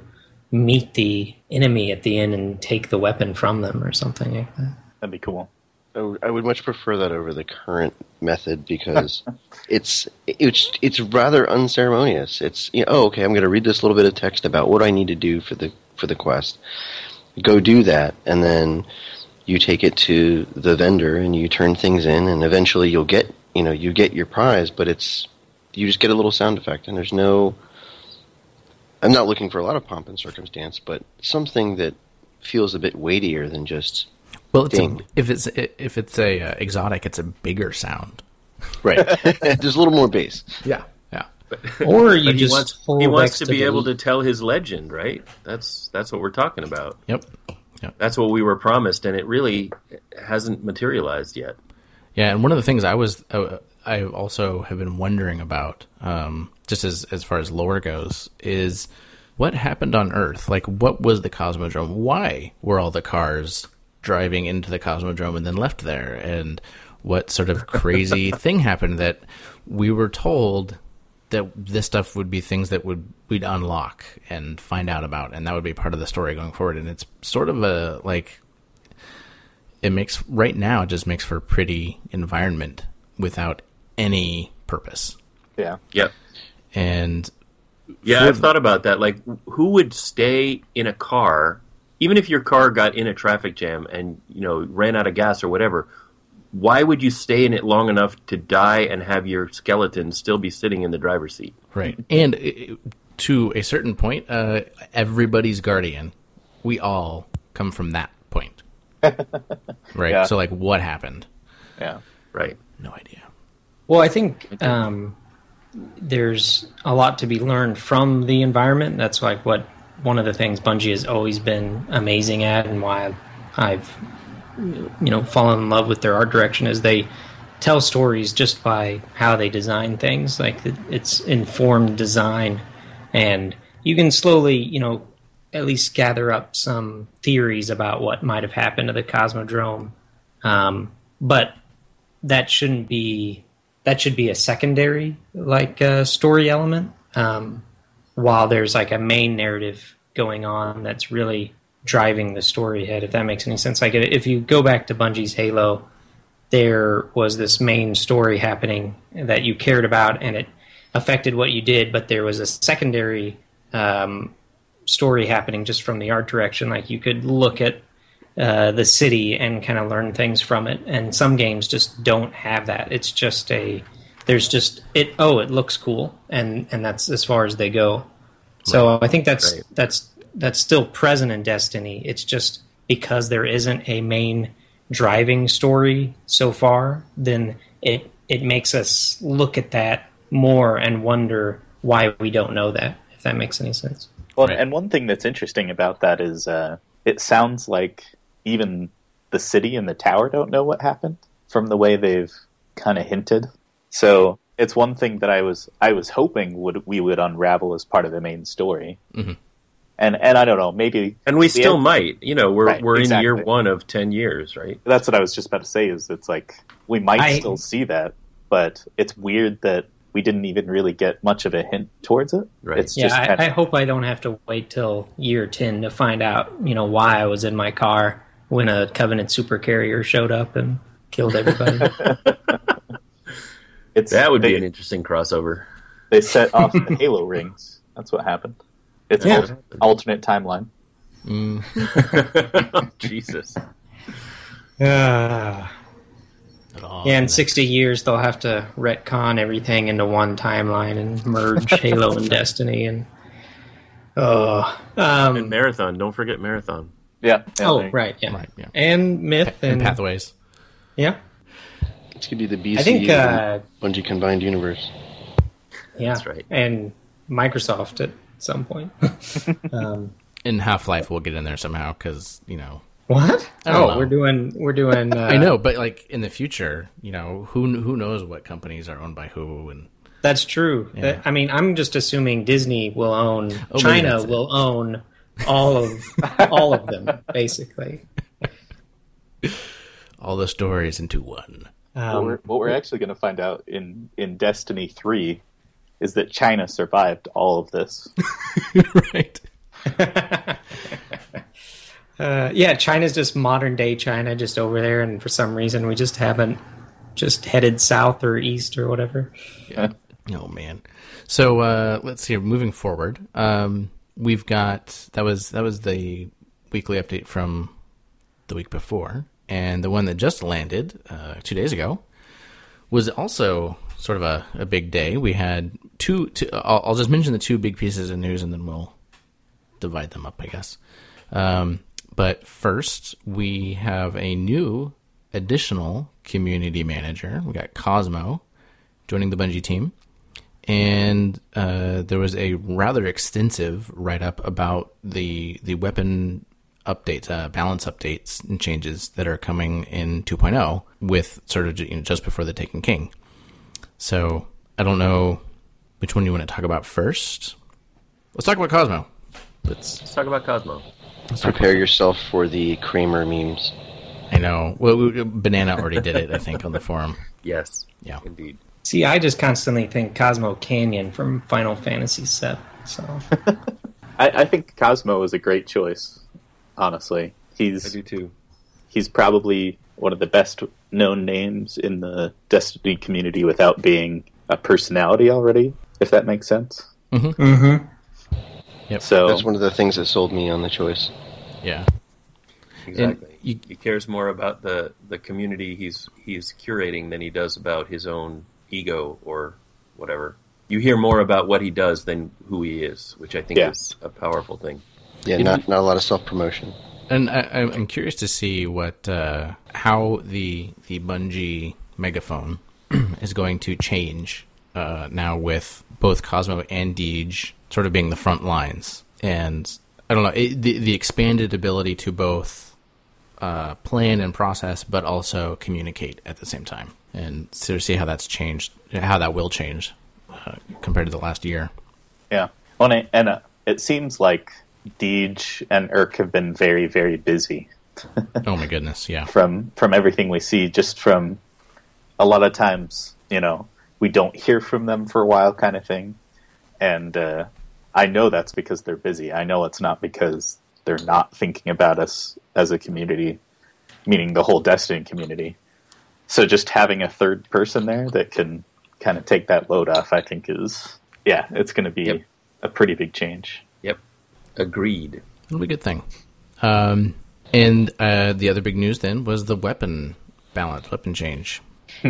meet the enemy at the end and take the weapon from them or something like that. That'd be cool. I would- much prefer that over the current method because it's it's it's rather unceremonious. It's you know, oh okay, I'm going to read this little bit of text about what I need to do for the for the quest. Go do that, and then you take it to the vendor and you turn things in, and eventually you'll get you know you get your prize, but it's you just get a little sound effect, and there's no. I'm not looking for a lot of pomp and circumstance, but something that feels a bit weightier than just Well, it's a, if it's if it's a uh, exotic, it's a bigger sound. right. there's a little more bass. Yeah. Yeah. Or you But he just wants hold he wants to be able to tell his legend, right? That's that's what we're talking about. Yep. That's what we were promised, and it really hasn't materialized yet. Yeah, and one of the things I was uh, I also have been wondering about, um, just as as far as lore goes, is what happened on Earth. Like, what was the Cosmodrome? Why were all the cars driving into the Cosmodrome and then left there? And what sort of crazy thing happened that we were told that this stuff would be things that would we'd unlock and find out about, and that would be part of the story going forward. And it's sort of a like it makes right now it just makes for a pretty environment without any purpose. Yeah. Yep. And Yeah, I've thought about that. Like, who would stay in a car, even if your car got in a traffic jam and you know ran out of gas or whatever? Why would you stay in it long enough to die and have your skeleton still be sitting in the driver's seat? right, and uh, to a certain point, uh, everybody's guardian. We all come from that point, right? Yeah. So, like, what happened? Yeah. Right. No idea. Well, I think um, there's a lot to be learned from the environment. That's like what one of the things Bungie has always been amazing at, and why I've you know fallen in love with their art direction is they tell stories just by how they design things. Like it's informed design, and you can slowly you know at least gather up some theories about what might have happened to the Cosmodrome. Um, but that shouldn't be that should be a secondary like uh, story element. Um, while there's like a main narrative going on that's really driving the story ahead. If that makes any sense, like if you go back to Bungie's Halo, there was this main story happening that you cared about, and it affected what you did. But there was a secondary um, story happening just from the art direction. Like you could look at uh, the city and kind of learn things from it. And some games just don't have that. It's just a there's just it. Oh, it looks cool, and and that's as far as they go. So I think that's Right. that's that's still present in Destiny. It's just because there isn't a main driving story so far, then it it makes us look at that more and wonder why we don't know that. If that makes any sense. Well, Right. and one thing that's interesting about that is uh, it sounds like even the city and the tower don't know what happened from the way they've kind of hinted. So it's one thing that I was I was hoping would we would unravel as part of the main story. Mhm. And and I don't know, maybe And we still end- might. You know, we're Right, we're in year one of ten years, right? that's what I was just about to say. Is it's like we might I- still see that, but it's weird that we didn't even really get much of a hint towards it. Right. It's Yeah, just I, kind I hope I don't have to wait till year ten to find out, you know, why I was in my car when a Covenant supercarrier showed up and killed everybody. it's That would they, be an interesting crossover. they set off the Halo rings. That's what happened. It's Yeah. al- alternate timeline. Jesus. Ah. At all. yeah, in sixty years they'll have to retcon everything into one timeline and merge Halo and Destiny and oh, um, And marathon. Don't forget marathon. Yeah. yeah, oh right, yeah, Right, yeah. and Myth and and, pathways. yeah. This could be the BC I think uh, Bungie combined universe. yeah, That's right. and Microsoft at some point. um, In Half Life, we'll get in there somehow because you know. what? Oh, know. we're doing we're doing. Uh, I know, but like in the future, you know, who who knows what companies are owned by who and That's true. Yeah. That- I mean, I'm just assuming Disney will own, Oh, China that's it. will own all of all of them, basically. all the stories into one. What, Um, we're, what we're actually going to find out in, in Destiny 3 is that China survived all of this. right. uh, yeah, China's just modern day China, just over there, and for some reason we just haven't just headed south or east or whatever. Yeah. Oh man. So uh, let's see. Moving forward, um, we've got that was that was the weekly update from the week before, and the one that just landed uh, two days ago was also sort of a, a big day. We had two. two I'll, I'll just mention the two big pieces of news, and then we'll divide them up, I guess. Um, but first, we have a new additional community manager. We got Cosmo joining the Bungie team. And uh, there was a rather extensive write up about the the weapon updates, uh, balance updates and changes that are coming in 2.0 with sort of you know, just before the Taken King. So I don't know which one you want to talk about first. Let's talk about Cosmo. Let's Let's talk about Cosmo. Prepare yourself for the Kramer memes. I know. Well, we, Banana already did it, I think, on the forum. Yes. Yeah. Indeed. See, I just constantly think Cosmo Canyon from Final Fantasy VII. So I, I think Cosmo is a great choice, honestly. He's too. he's probably one of the best known names in the Destiny community without being a personality already, if that makes sense. mm-hmm. So That's one of the things that sold me on the choice. Yeah. Exactly. you- he cares more about the, the community he's he's curating than he does about his own ego or whatever. You hear more about what he does than who he is, which I think Yeah. is a powerful thing. Yeah, not not a lot of self promotion. And I, I'm I'm curious to see what uh, how the the Bungie megaphone is going to change uh, now with both Cosmo and Deej sort of being the front lines, and I don't know it, the the expanded ability to both uh, plan and process, but also communicate at the same time, and so to see how that's changed, how that will change uh, compared to the last year. Yeah. Well, and, and uh, it seems like Deej and Urk have been very, very busy Oh my goodness, yeah. from from everything we see. Just from a lot of times, you know, we don't hear from them for a while, kind of thing. And uh, I know that's because they're busy. I know it's not because they're not thinking about us as a community, meaning the whole Destiny community. So just having a third person there that can kind of take that load off, I think is yeah, it's going to be Yep. a pretty big change. Yep. Agreed. It'll be a good thing. Um, and uh, the other big news then was the weapon balance, weapon change.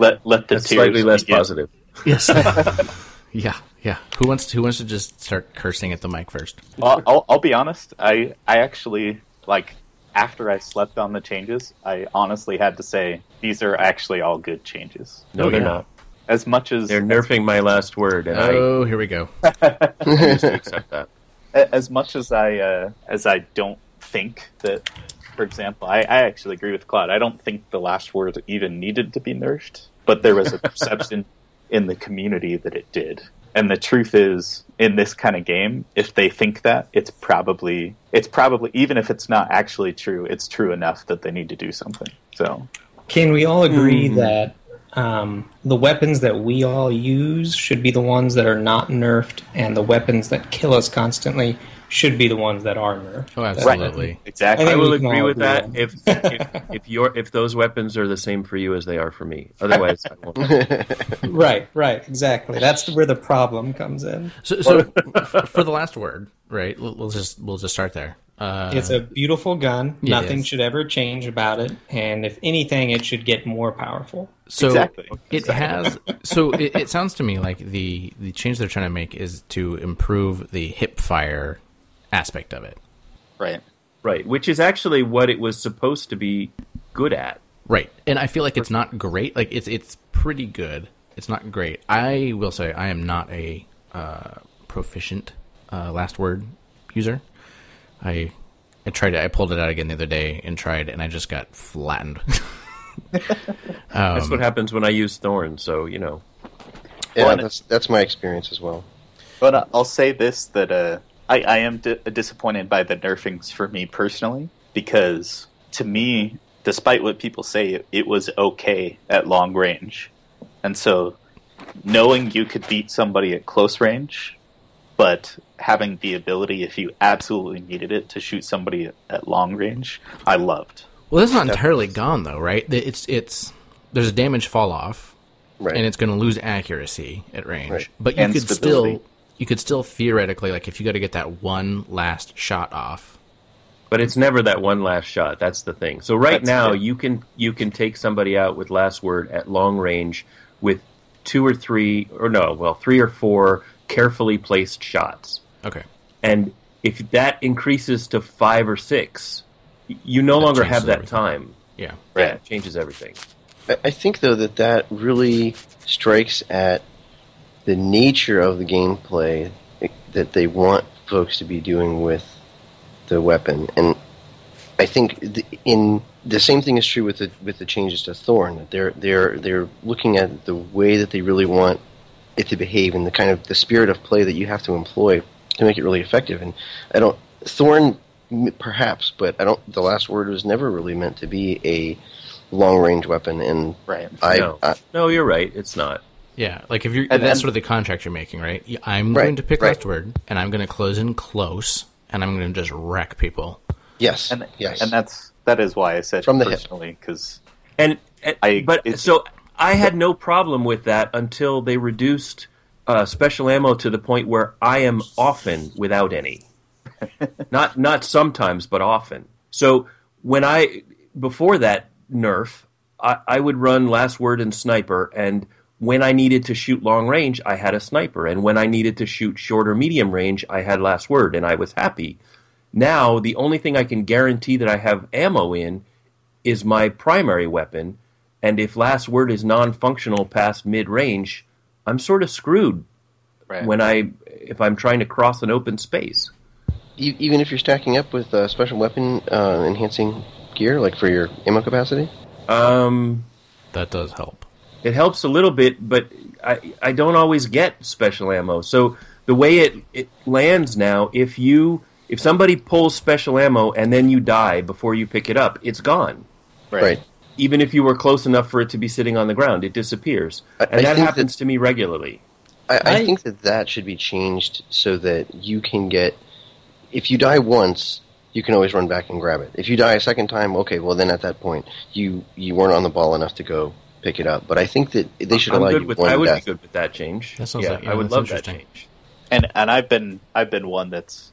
Let let the That's tears slightly less begin. positive. Yes. yeah, yeah. Who wants to, who wants to just start cursing at the mic first? Well, I'll, I'll be honest. I I actually like after I slept on the changes. I honestly had to say these are actually all good changes. No, Oh, they're yeah. not. As much as They're nerfing my last word, and Oh, here we go. I refuse to accept that. As much as I uh, as I don't think that, for example, I, I actually agree with Claude. I don't think the last word even needed to be nerfed, but there was a perception in the community that it did. And the truth is, in this kind of game, if they think that, it's probably it's probably even if it's not actually true, it's true enough that they need to do something. So Can we all agree Hmm. that um, the weapons that we all use should be the ones that are not nerfed, and the weapons that kill us constantly should be the ones that are nerfed? Oh, absolutely. exactly. I I will agree with agree that on if, if if your if those weapons are the same for you as they are for me. Otherwise, I won't. Right, right, exactly. That's where the problem comes in. So, so for the last word, right? We'll we'll just we'll just start there. Uh, It's a beautiful gun. Yeah, Nothing is. should ever change about it, and if anything, it should get more powerful. so Exactly. it has. So it, it sounds to me like the the change they're trying to make is to improve the hip fire aspect of it. right. right, which is actually what it was supposed to be good at. Right. And I feel like it's not great. Like it's it's pretty good. It's not great. I will say I am not a uh, proficient uh, last word user. I I tried it. I pulled it out again the other day and tried, and I just got flattened. That's what happens when I use thorn. So you know, Yeah, Well, that's that's my experience as well. But I'll say this: that uh, I, I am di- disappointed by the nerfings for me personally, because to me, despite what people say, it, it was okay at long range, and so knowing you could beat somebody at close range, but having the ability, if you absolutely needed it, to shoot somebody at, at long range, I loved. well, that's not entirely gone though, right? It's it's there's a damage fall off, Right. and it's going to lose accuracy at range. Right. But you And could stability. still you could still theoretically like if you got to get that one last shot off. but it's never that one last shot. That's the thing. So right That's now, it. you can you can take somebody out with last word at long range with two or three, or no, well, three or four carefully placed shots. Okay. And if that increases to five or six, you no longer have that everything. time. Yeah. Yeah, Right. it changes everything. I, I think though that that really strikes at the nature of the gameplay that they want folks to be doing with the weapon, and I think the, in the same thing is true with the with the changes to Thorn. That they're they're they're looking at the way that they really want it to behave and the kind of the spirit of play that you have to employ to make it really effective. And I don't Thorn perhaps, but I don't. The last word was never really meant to be a long range weapon, and Right. I, no, I no, you're right. It's not. Yeah, like if you're And- that's and- sort of the contract you're making, right? I'm Right, going to pick right. last word, and I'm going to close in close, and I'm going to just wreck people. yes, and yes, and that's that is why I said From the hip. personally because And, and I- but it's- so I had no problem with that until they reduced uh, special ammo to the point where I am often without any. not not sometimes, but often. So when I before that nerf, I, I would run last word and sniper, and when I needed to shoot long range, I had a sniper, and when I needed to shoot short or medium range, I had last word, and I was happy. Now the only thing I can guarantee that I have ammo in is my primary weapon, and if last word is non-functional past mid-range, I'm sort of screwed right. when I if I'm trying to cross an open space. E- even if you're stacking up with uh, special weapon uh, enhancing gear, like for your ammo capacity. Um, That does help. it helps a little bit, but I I don't always get special ammo. So the way it it lands now, if you If somebody pulls special ammo and then you die before you pick it up, it's gone. Right. Even if you were close enough for it to be sitting on the ground, it disappears. I- and I that think happens to me regularly. I, I I- think that that should be changed so that you can get. If you die once, you can always run back and grab it. If you die a second time, okay, well then at that point you you weren't on the ball enough to go pick it up. But I think that they should I'm allow good you with, one I would death. be good with that change. That sounds yeah, like- yeah, I would love that change. And and I've been I've been one that's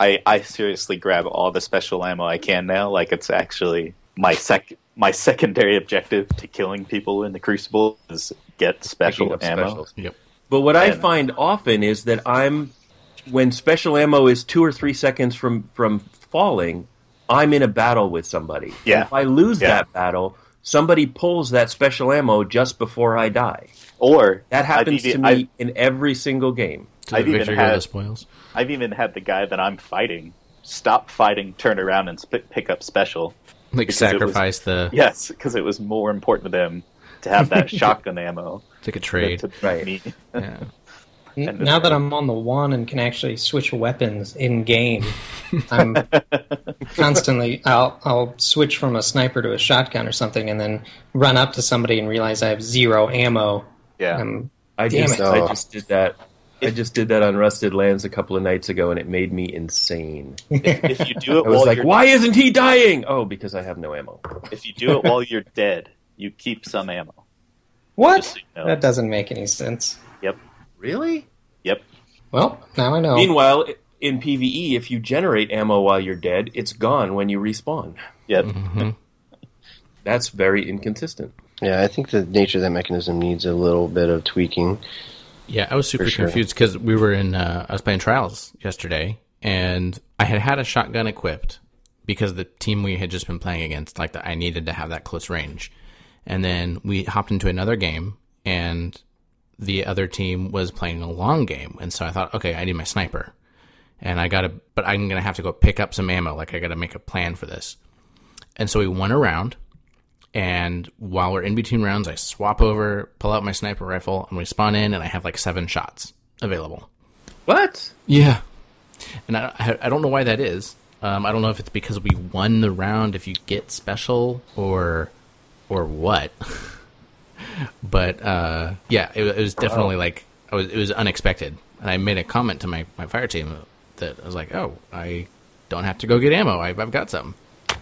I I seriously grab all the special ammo I can now. Like it's actually my sec my secondary objective to killing people in the Crucible is get special ammo. specials. Yep. But what I find often is that I'm when special ammo is two or three seconds from from falling, I'm in a battle with somebody. And Yeah. if I lose Yeah. that battle, somebody pulls that special ammo just before I die. Or That happens even- to me I've- in every single game. To I've even had- the spoils. I've even had the guy that I'm fighting stop fighting, turn around, and sp- pick up special. Like Because it was- sacrifice the Yes, because it was more important to them to have that shotgun ammo take a trade. to Right. me. Yeah. And now that I'm on the one and can actually switch weapons in game, I'm constantly I'll I'll switch from a sniper to a shotgun or something, and then run up to somebody and realize I have zero ammo. Yeah, Um, I just it. I just did that. I just did that on Rusted Lands a couple of nights ago, and it made me insane. if, if you do it I was while like, you're "Why isn't he dying?" Oh, because I have no ammo. if you do it while you're dead, you keep some ammo. what? So you know. That doesn't make any sense. Yep, Really? yep. Well, now I know. Meanwhile, in PVE, if you generate ammo while you're dead, it's gone when you respawn. Yep. Mm-hmm. That's very inconsistent. Yeah, I think the nature of that mechanism needs a little bit of tweaking. Yeah, I was super sure. confused because we were in. Uh, I was playing trials yesterday, and I had had a shotgun equipped because the team we had just been playing against, like, the, I needed to have that close range. And then we hopped into another game, and the other team was playing a long game, and so I thought, okay, I need my sniper, and I gotta, but I'm gonna have to go pick up some ammo. Like, I gotta make a plan for this. And so we went around, and while we're in between rounds, I swap over, pull out my sniper rifle, and we spawn in, and I have like seven shots available. What? Yeah, and I I- I don't know why that is. Um, I don't know if it's because we won the round if you get special or or what. but uh, yeah, it, it was definitely like I was it was unexpected, and I made a comment to my my fire team that I was like, oh, I don't have to go get ammo. I've, I've got some.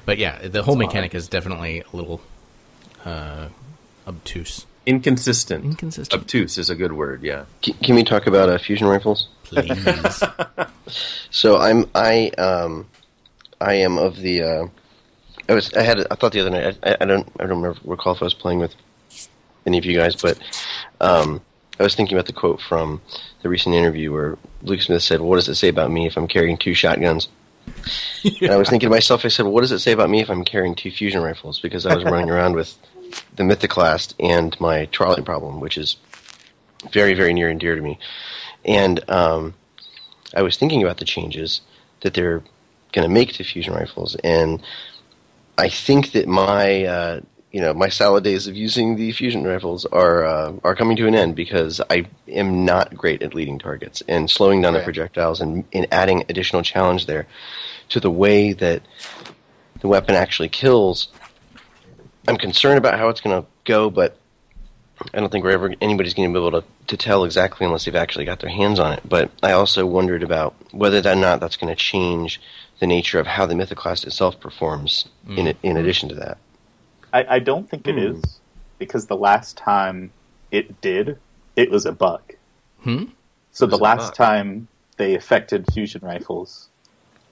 But yeah, the whole mechanic is definitely a little uh, obtuse. Inconsistent. Inconsistent. Obtuse is a good word. Yeah. C- can we talk about uh, fusion rifles? Please. So I'm I um I am of the uh, I was I had I thought the other night I, I don't I don't remember, recall if I was playing with any of you guys, but um, I was thinking about the quote from the recent interview where Luke Smith said, "What does it say about me if I'm carrying two shotguns?" And I was thinking to myself, I said, well, "What does it say about me if I'm carrying two fusion rifles?" Because I was running around with the Mythoclast and my trolley problem, which is very very near and dear to me, and um, I was thinking about the changes that they're going to make to fusion rifles, and I think that my uh, you know my salad days of using the fusion rifles are uh, are coming to an end because I am not great at leading targets and slowing down the projectiles and, and adding additional challenge there to the way that the weapon actually kills. I'm concerned about how it's going to go, but I don't think we're ever anybody's going to be able to, to tell exactly unless they've actually got their hands on it. But I also wondered about whether or not that's going to change the nature of how the Mythoclast itself performs. In in addition to that, I, I don't think it is because the last time it did, it was a bug. Hmm? So the last bug. time they affected fusion rifles,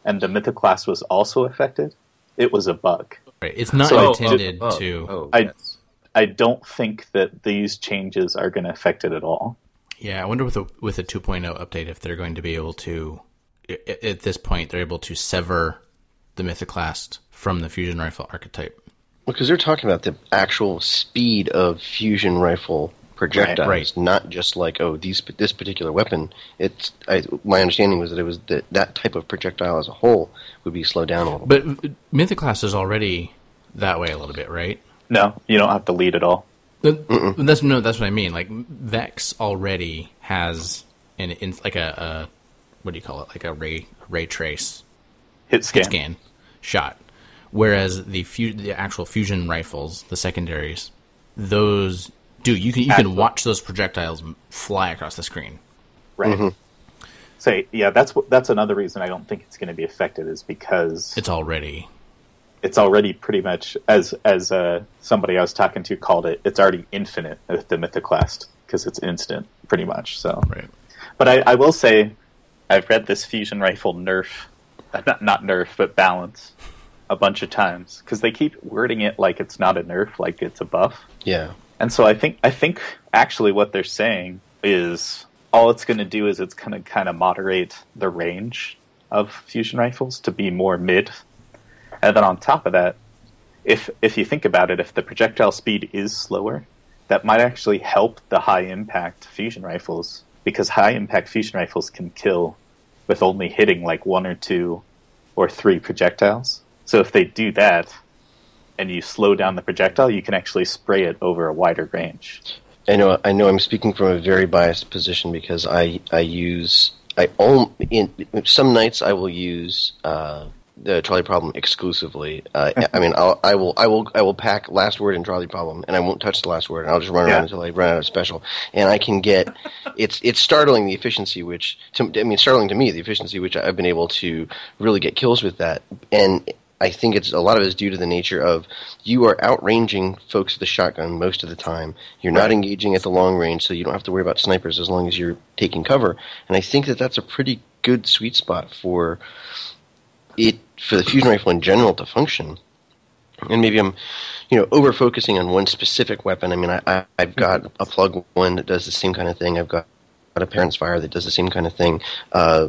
and the Mythoclast was also affected, it was a bug. Right. It's not So- oh, intended oh, to. Oh, I- yes. I don't think that these changes are going to affect it at all. Yeah, I wonder with a with a 2.0 update if they're going to be able to i- i- at this point they're able to sever the Mythoclast from the fusion rifle archetype. because they're talking about the actual speed of fusion rifle projectiles, Right. not just like oh these this particular weapon. It's I, my understanding was that it was that that type of projectile as a whole would be slowed down a little. But uh, Mythoclast is already that way a little bit, right? No, you don't have to lead at all. Th- That's no, that's what I mean. Like Vex already has an in like a, a what do you call it? Like a ray ray trace hit scan. hit scan shot. Whereas the fu- the actual fusion rifles, the secondaries, those do you can you can Actual- watch those projectiles fly across the screen. Right. So yeah, that's that's another reason I don't think it's going to be affected is because It's already it's already pretty much as as uh, somebody I was talking to called it. It's already infinite with the Mythoclast because it's instant, pretty much. So, right. but I, I will say, I've read this fusion rifle nerf, uh, not not nerf, but balance, a bunch of times because they keep wording it like it's not a nerf, like it's a buff. Yeah. And so I think I think actually what they're saying is all it's going to do is it's going to kind of moderate the range of fusion rifles to be more mid. And then on top of that, if if you think about it, if the projectile speed is slower, that might actually help the high impact fusion rifles because high impact fusion rifles can kill with only hitting like one or two or three projectiles. So if they do that, and you slow down the projectile, you can actually spray it over a wider range. I know. I know. I'm speaking from a very biased position because I I use I own in some nights I will use uh, the trolley problem exclusively. Uh, I mean, I'll, I will I will I will pack last word and trolley problem, and I won't touch the last word, and I'll just run Yeah. around until I run out of special. And I can get it's it's startling the efficiency which to, I mean startling to me the efficiency which I've been able to really get kills with that and. I think it's a lot of it is due to the nature of you are outranging folks with the shotgun most of the time. You're not Right. engaging at the long range, so you don't have to worry about snipers as long as you're taking cover. And I think that that's a pretty good sweet spot for it for the fusion rifle in general to function. And maybe I'm, you know, over focusing on one specific weapon. I mean, I, I, I've got a plug one that does the same kind of thing. I've got a Perun's Fire that does the same kind of thing. Uh,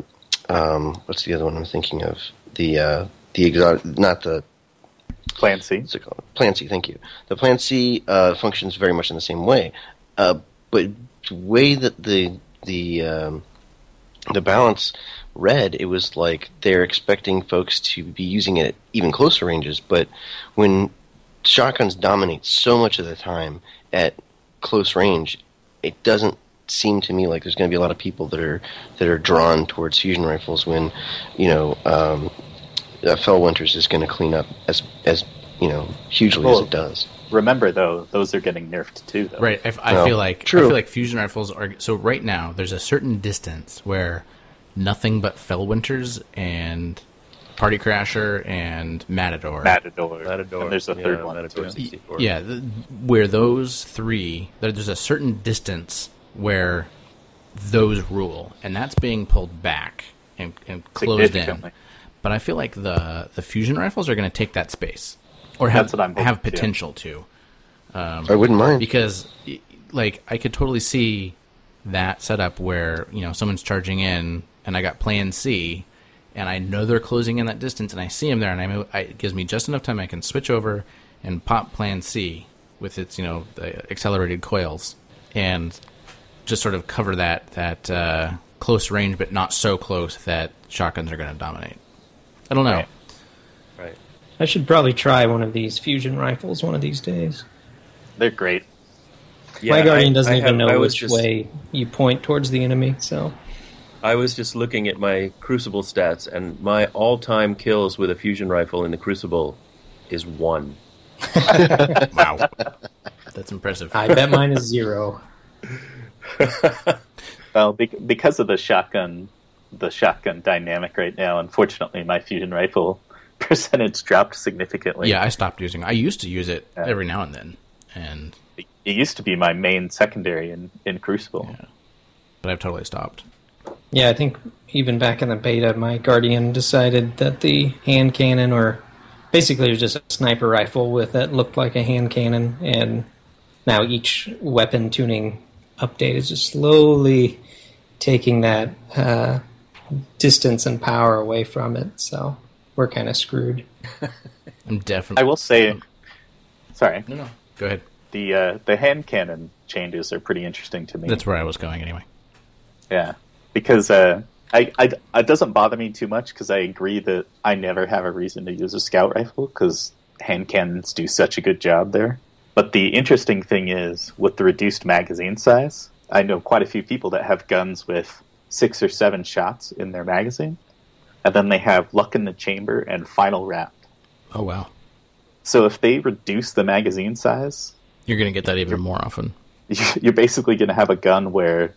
um, what's the other one I'm thinking of? The uh, the exotic, not the Plan C. what's it called? Plan C, thank you. The Plan C uh, functions very much in the same way, uh, but the way that the the um, the balance read, it was like they're expecting folks to be using it at even closer ranges. But when shotguns dominate so much of the time at close range, it doesn't seem to me like there's going to be a lot of people that are that are drawn towards fusion rifles when you know um, uh, Felwinter's is going to clean up as as you know hugely Well, as it does. Remember though, those are getting nerfed too. Though. Right. I, I Well, feel like true. I feel like fusion rifles are so right now. There's a certain distance where nothing but Felwinter's and Party Crasher and Matador. Matador. Matador. And there's a yeah, third one Matador too. 64. Yeah, th- where those three, there- there's a certain distance where those rule, and that's being pulled back and, and closed in. Significantly. But I feel like the the fusion rifles are going to take that space, or have That's what I'm hoping, have too. potential to. I wouldn't mind. because like I could totally see that setup where you know someone's charging in and I got Plan C and I know they're closing in that distance and I see them there and I, move, I it gives me just enough time I can switch over and pop Plan C with its you know the accelerated coils and just sort of cover that that uh, close range but not so close that shotguns are going to dominate. I don't know. Right. Right. I should probably try one of these fusion rifles one of these days. They're great. Yeah, My guardian I- doesn't I even have- I know was which just- way you point towards the enemy, so I was just looking at my Crucible stats, and my all-time kills with a fusion rifle in the Crucible is one. Wow, that's impressive. I bet mine is zero. Well, be- because of the shotgun, the shotgun dynamic right now. Unfortunately, my fusion rifle percentage dropped significantly. Yeah, I stopped using. I used to use it Yeah. every now and then, and it used to be my main secondary in, in Crucible. Yeah. but I've totally stopped. Yeah, I think even back in the beta, my guardian decided that the hand cannon, or basically it was just a sniper rifle with that looked like a hand cannon, and now each weapon tuning update is just slowly taking that uh, distance and power away from it. So we're kind of screwed. I'm definitely. I will say, sorry, No, no. Go ahead. the uh, the hand cannon changes are pretty interesting to me. That's where I was going anyway. Yeah, because uh, I, I it doesn't bother me too much because I agree that I never have a reason to use a scout rifle because hand cannons do such a good job there. But the interesting thing is with the reduced magazine size, I know quite a few people that have guns with six or seven shots in their magazine, and then they have Luck in the Chamber and Final Round. Oh wow, So if they reduce the magazine size, you're gonna get that even more often. you're basically going to have a gun where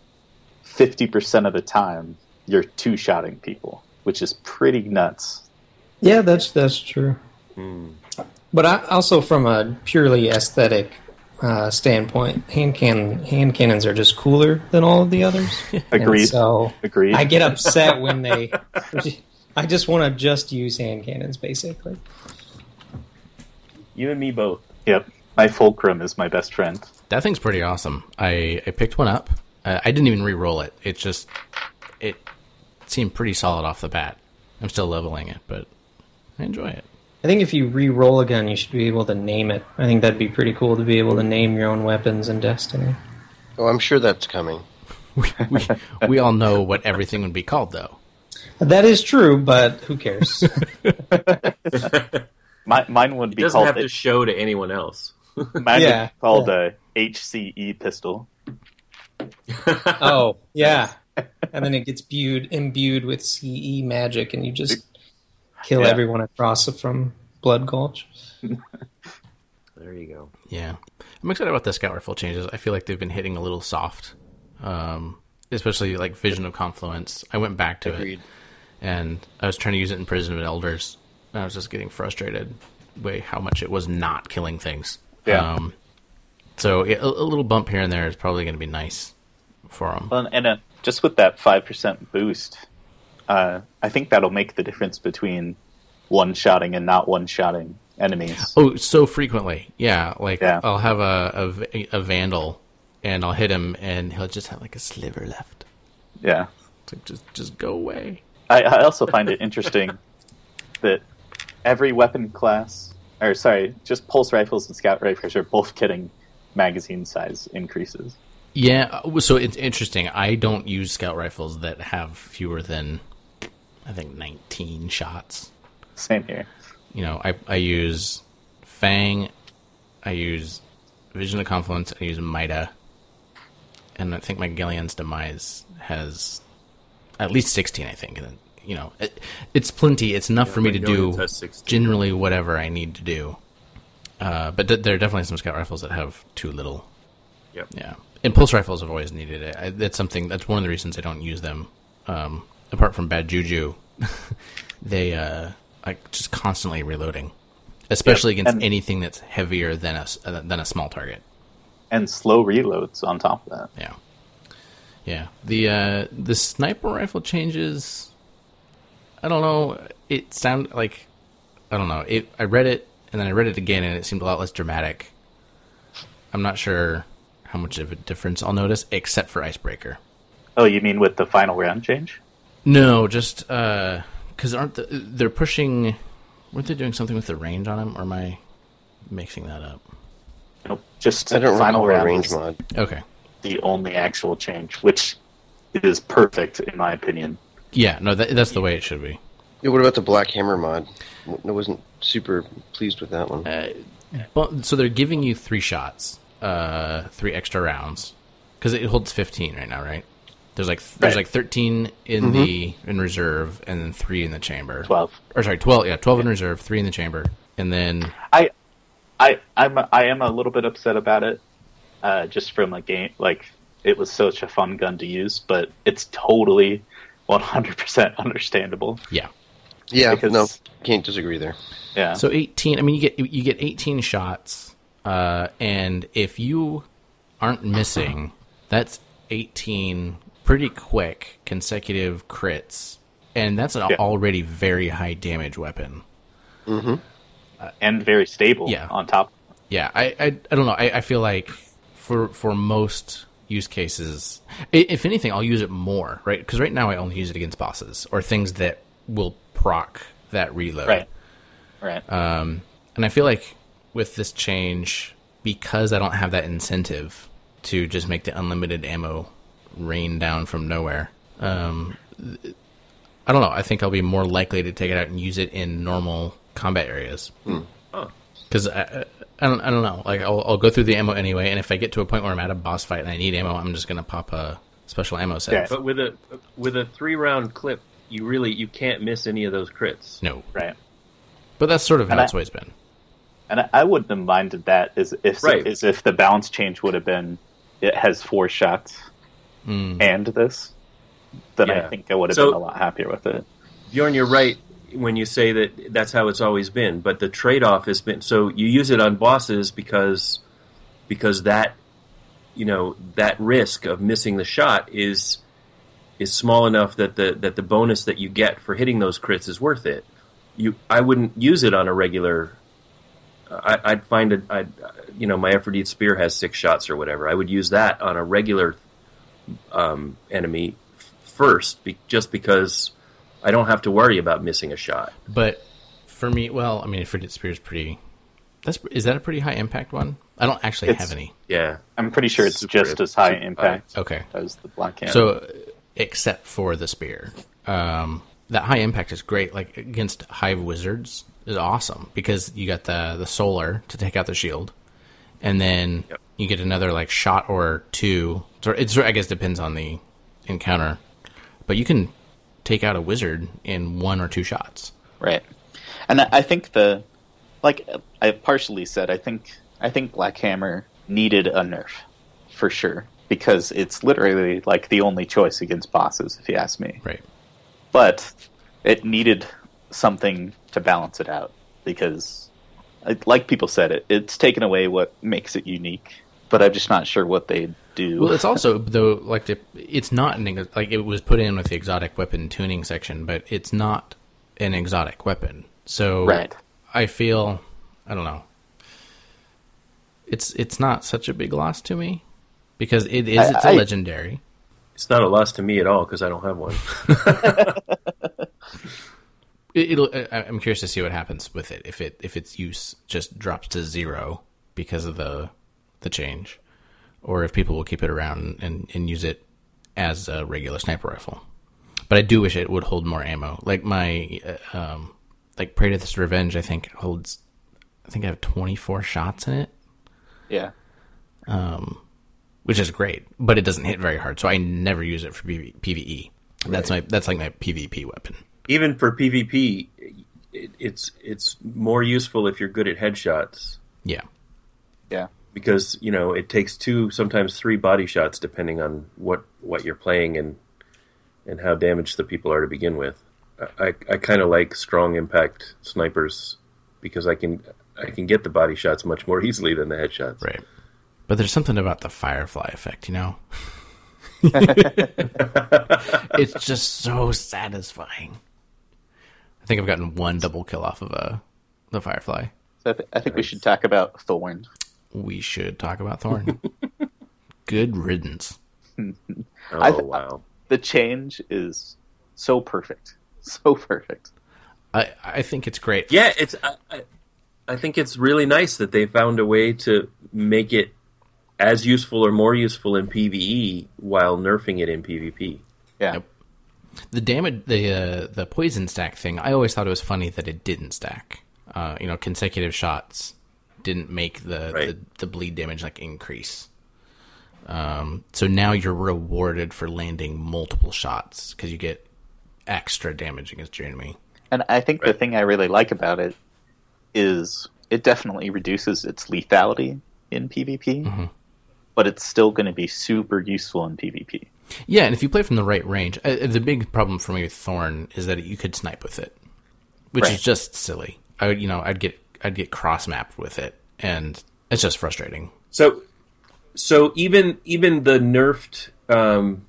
50% of the time you're two shotting people, which is pretty nuts. Yeah, that's that's true. Hmm. But I, also, from a purely aesthetic uh, standpoint, hand cannon hand cannons are just cooler than all of the others. And Agreed. so Agreed. I get upset when they. I just want to just use hand cannons, basically. You and me both. Yep. My Fulcrum is my best friend. That thing's pretty awesome. I, I picked one up. Uh, I didn't even re-roll it. It just it seemed pretty solid off the bat. I'm still leveling it, but I enjoy it. I think if you re-roll a gun, you should be able to name it. I think that'd be pretty cool to be able to name your own weapons in Destiny. Oh, I'm sure that's coming. We, we all know what everything would be called, though. That is true, but who cares? My, mine would It be called. doesn't called have to show to anyone else. mine Yeah, would be called a HCE pistol. oh, yeah. And then it gets imbued, imbued with CE magic, and you just kill Yeah. everyone across from Blood Gulch. There you go. Yeah, I'm excited about the scout rifle changes. I feel like they've been hitting a little soft, um, especially like Vision of Confluence. I went back to Agreed. it, and I was trying to use it in Prison of Elders. And I was just getting frustrated by how much it was not killing things. Yeah. Um, so yeah, a, a little bump here and there is probably going to be nice for them. Well, and uh, just with that 5% boost, uh, I think that'll make the difference between one shotting and not one shotting enemies. Oh, so frequently, yeah. Like Yeah. I'll have a a vandal, and I'll hit him, and he'll just have like a sliver left. Yeah. Like just just go away. I, I also find it interesting that every weapon class, or sorry, just pulse rifles and scout rifles are both getting magazine size increases. Yeah, so it's interesting. I don't use scout rifles that have fewer than I think 19 shots. Same here. You know, I I use Fang, I use Vision of Confluence, I use Mida, and I think my Gheleon's Demise has at least 16. I think, and you know, it, it's plenty. It's enough for me to Gillian's do generally whatever I need to do. Uh, but th- there are definitely some scout rifles that have too little. Yep. Yeah, and pulse rifles have always needed it. I, that's something. That's one of the reasons I don't use them. Um, apart from bad juju, they uh, like just constantly reloading, especially Yeah, against and- anything that's heavier than a uh, than a small target. And slow reloads on top of that. Yeah, yeah. The uh, the sniper rifle changes. I don't know. It sound like I don't know. It. I read it and then I read it again, and it seemed a lot less dramatic. I'm not sure how much of a difference I'll notice, except for icebreaker. Oh, you mean with the final round change? No, just because aren't the, they're pushing? Weren't they doing something with the range on them, or am I mixing that up? Nope. Just I don't final recall round range mod. Okay, the only actual change, which is perfect in my opinion. yeah, no, that, that's the way it should be. Yeah, what about the Black Hammer mod? I wasn't super pleased with that one. Well, so they're giving you three shots, uh, three extra rounds, because it holds fifteen right now, right? There's like there's Right. like thirteen in the in reserve, and then three in the chamber. Twelve. or sorry, twelve. Yeah, twelve in reserve, three in the chamber, and then I, I, I'm a, I am a little bit upset about it, uh, just from a game like it was such a fun gun to use, but it's totally 100% understandable. yeah. yeah, because- no, can't disagree there. Yeah. So eighteen. I mean, you get you get eighteen shots, uh, and if you aren't missing, that's eighteen pretty quick consecutive crits, and that's an Yeah. already very high damage weapon. and very stable Yeah. on top. Yeah, I, I, I don't know. I, I feel like for for most use cases, if anything, I'll use it more, right? Because right now I only use it against bosses or things that will proc that reload. Right. Right. Um, and I feel like with this change, because I don't have that incentive to just make the unlimited ammo rain down from nowhere, um, I don't know. I think I'll be more likely to take it out and use it in normal combat areas. Because I, I, I don't, I don't know. Like I'll, I'll go through the ammo anyway, and if I get to a point where I'm at a boss fight and I need ammo, I'm just gonna pop a special ammo set. Yeah. But with a with a three round clip, you really you can't miss any of those crits. No, Right. but that's sort of how And I- it's always been. And I, I wouldn't have minded that as if Right. as if the balance change would have been it has four shots Mm. and this. Then Yeah. I think I would have So- been a lot happier with it. Beorn, you're right when you say that that's how it's always been. But the trade-off has been so you use it on bosses because because that you know that risk of missing the shot is is small enough that the that the bonus that you get for hitting those crits is worth it. You, I wouldn't use it on a regular. I, I'd find it. You know, my Efrideet's Spear has six shots or whatever. I would use that on a regular um, enemy first, be, just because I don't have to worry about missing a shot. But for me, well, I mean, Efrideet's Spear is pretty. That's is that a pretty high impact one? I don't actually It's- have any. Yeah, I'm pretty sure it's Super- just as high super impact Okay, as the black cannon. so except for the spear, um, that high impact is great. Like against Hive Wizards is awesome because you got the the solar to take out the shield, and then Yep. you get another like shot or two. So it's I guess depends on the encounter, but you can take out a wizard in one or two shots. Right. And I I think the like I partially said I think I think Black Hammer needed a nerf for sure because it's literally like the only choice against bosses if you ask me. Right. But it needed something to balance it out because like people said it it's taken away what makes it unique, but I'm just not sure what they do. Well, it's also though like the, it's not an like it was put in with the exotic weapon tuning section, but it's not an exotic weapon. So Right. I feel I don't know. It's it's not such a big loss to me because it is I- it's a I- legendary. it's not a loss to me at all because I don't have one. It, it'll. I'm curious to see what happens with it if it if its use just drops to zero because of the the change, or if people will keep it around and, and use it as a regular sniper rifle. But I do wish it would hold more ammo. Like my uh, um, like Praedyth's Revenge, I think holds. I think I have 24 shots in it, yeah. Um, which is great, but it doesn't hit very hard, so I never use it for PV- PVE. That's my that's like my PvP weapon. Even for PvP, it, it's it's more useful if you're good at headshots Yeah. Yeah. Because you know it takes two, sometimes three body shots depending on what what you're playing and and how damaged the people are to begin with. I I, I kind of like strong impact snipers because I can I can get the body shots much more easily than the headshots. Right. But there's something about the firefly effect, you know? it's just so satisfying. I think I've gotten one double kill off of a the firefly. So I, th- I think we should talk about Thorn. We should talk about Thorn. Good riddance. Oh I th- wow! The change is so perfect. So perfect. I, I think it's great. Yeah, it's. I, I, I think it's really nice that they found a way to make it as useful or more useful in PVE while nerfing it in PvP. Yeah. Yep. The damage, the uh, the poison stack thing. I always thought it was funny that it didn't stack. Uh, you know, consecutive shots didn't make the, Right. the the bleed damage like increase. Um, so now you're rewarded for landing multiple shots because you get extra damage against your enemy. And I think the thing I really like about it is it definitely reduces its lethality in PvP, Mm-hmm. but it's still going to be super useful in PvP. Yeah, and if you play from the right range, uh, the big problem for me with Thorn is that you could snipe with it, which Right. is just silly. I would, you know, I'd get I'd get cross mapped with it, and it's just frustrating. So, so even even the nerfed um,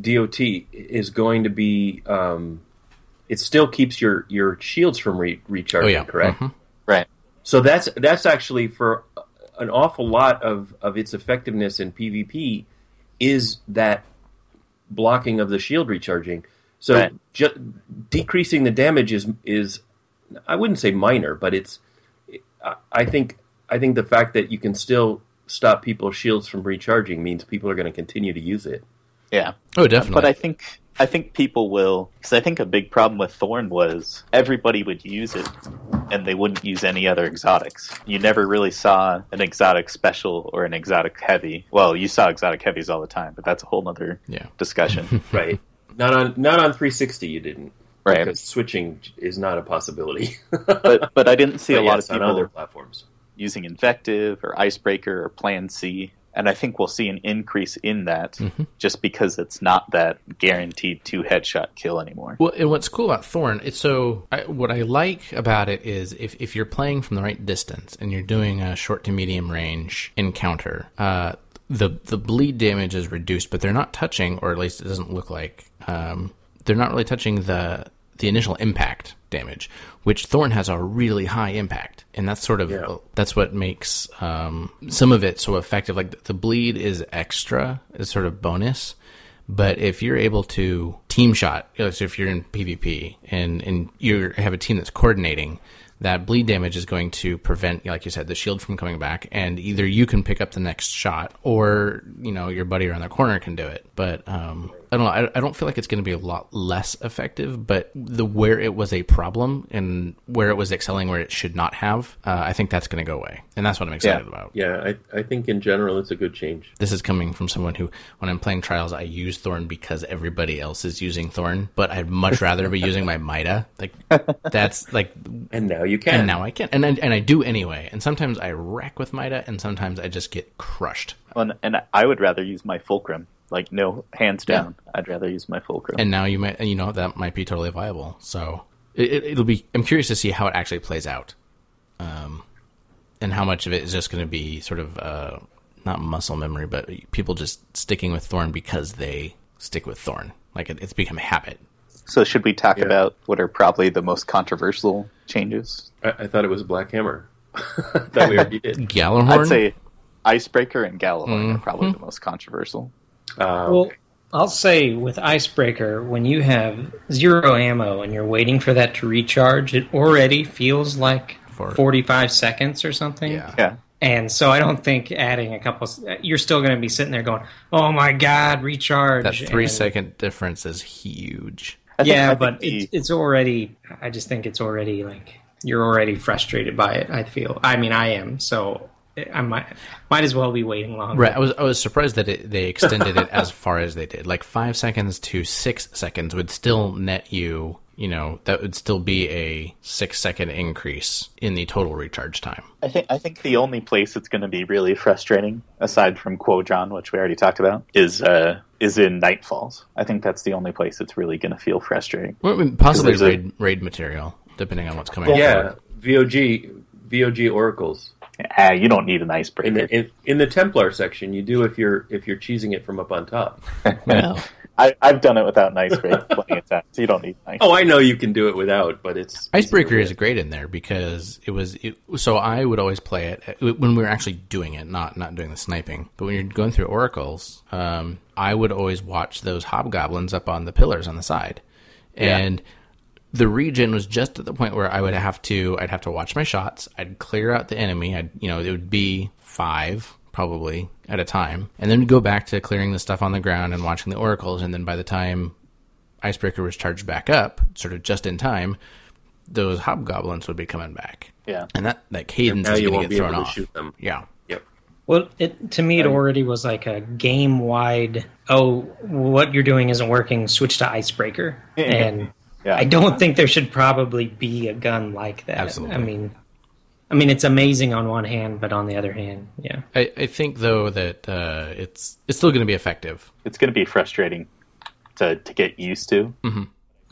DOT is going to be. Um, it still keeps your your shields from re- recharging. Oh, yeah. correct. Mhm. Right. So that's that's actually for an awful lot of, of its effectiveness in PvP is that blocking of the shield recharging. So Right. ju- decreasing the damage is is I wouldn't say minor, but it's I- I think I think the fact that you can still stop people's shields from recharging means people are going to continue to use it. Yeah. Oh, definitely. But I think I think people will because I think a big problem with Thorn was everybody would use it and they wouldn't use any other exotics. You never really saw an exotic special or an exotic heavy. Well, you saw exotic heavies all the time, but that's a whole nother yeah. discussion. Right. Not on not on 360. You didn't. Right. Because switching is not a possibility. But but I didn't see a lot yes, of on people other platforms. using Invective or Icebreaker or Plan C, and I think we'll see an increase in that Mm-hmm. just because it's not that guaranteed two headshot kill anymore. Well, and what's cool about Thorn, it's so I, what I like about it is if, if you're playing from the right distance and you're doing a short to medium range encounter, uh, the the bleed damage is reduced, but they're not touching, or at least it doesn't look like um, they're not really touching the the initial impact damage, which Thorn has a really high impact, and that's sort of Yeah. that's what makes um, some of it so effective. Like the bleed is extra, is sort of bonus, but if you're able to team shot, so if you're in PvP and and you have a team that's coordinating, that bleed damage is going to prevent, like you said, the shield from coming back, and either you can pick up the next shot, or you know your buddy around the corner can do it. But um, I don't know. I, I don't feel like it's going to be a lot less effective. But the where it was a problem and where it was excelling where it should not have, uh, I think that's going to go away, and that's what I'm excited Yeah. about. Yeah, I, I think in general it's a good change. This is coming from someone who, when I'm playing trials, I use Thorn because everybody else is using Thorn, but I'd much rather be using my Mida. Like that's like, And now you can. and now I can, and I, and I do anyway. And sometimes I wreck with Mida, and sometimes I just get crushed. And, and I would rather use my fulcrum. Like no, hands Yeah. down, I'd rather use my fulcrum. And now you might, you know, that might be totally viable. So it, it, it'll be. I'm curious to see how it actually plays out, um, and how much of it is just going to be sort of uh, not muscle memory, but people just sticking with Thorn because they stick with Thorn. Like it, it's become a habit. so should we talk Yeah. about what are probably the most controversial changes? I, I thought it was Black Hammer. that we already did. Gjallarhorn. I'd say Icebreaker and Gjallarhorn Mm-hmm. are probably the most controversial. Uh, Well, I'll say with Icebreaker, when you have zero ammo and you're waiting for that to recharge, it already feels like For- 45 seconds or something. yeah. Yeah, And so I don't think adding a couple, you're still going to be sitting there going, "Oh my god, recharge!" That three and- second difference is huge. Think- Yeah, but the- it's, it's already. I just think it's already like you're already frustrated by it. I feel. I mean, I am. So I might might as well be waiting longer. Right. I was I was surprised that it, they extended it as far as they did. Like five seconds to six seconds would still net you. You know that would still be a six second increase in the total recharge time. I think I think the only place it's going to be really frustrating, aside from Qodron, which we already talked about, is uh, is in Nightfalls. I think that's the only place it's really going to feel frustrating. Well, I mean, possibly there's a- raid raid material, depending on what's coming. yeah, forward. VOG VOG oracles. Ah, you don't need an In icebreaker. the in, in the Templar section, you do if you're if you're cheesing it from up on top. Well, I, I've done it without an icebreaker plenty of times. So you don't need an icebreaker. Oh, I know you can do it without, but it's Icebreaker is great in there because it was it, so I would always play it uh, when we were actually doing it, not not doing the sniping. But when you're going through oracles, um, I would always watch those hobgoblins up on the pillars on the side, and the region was just at the point where I would have to I'd have to watch my shots. I'd clear out the enemy. I'd you know it would be five probably at a time, and then go back to clearing the stuff on the ground and watching the oracles. And then by the time Icebreaker was charged back up, sort of just in time, those hobgoblins would be coming back, Yeah. and that that cadence now is you going won't to be get thrown able to off. shoot them. Yeah, Yep. Well, it, to me, it um, already was like a game wide. Oh, what you're doing isn't working. Switch to Icebreaker, and Yeah. I don't think there should probably be a gun like that. Absolutely. I mean, I mean, it's amazing on one hand, but on the other hand, yeah. I, I think though that uh, it's it's still going to be effective. It's going to be frustrating to, to get used to. Mm-hmm.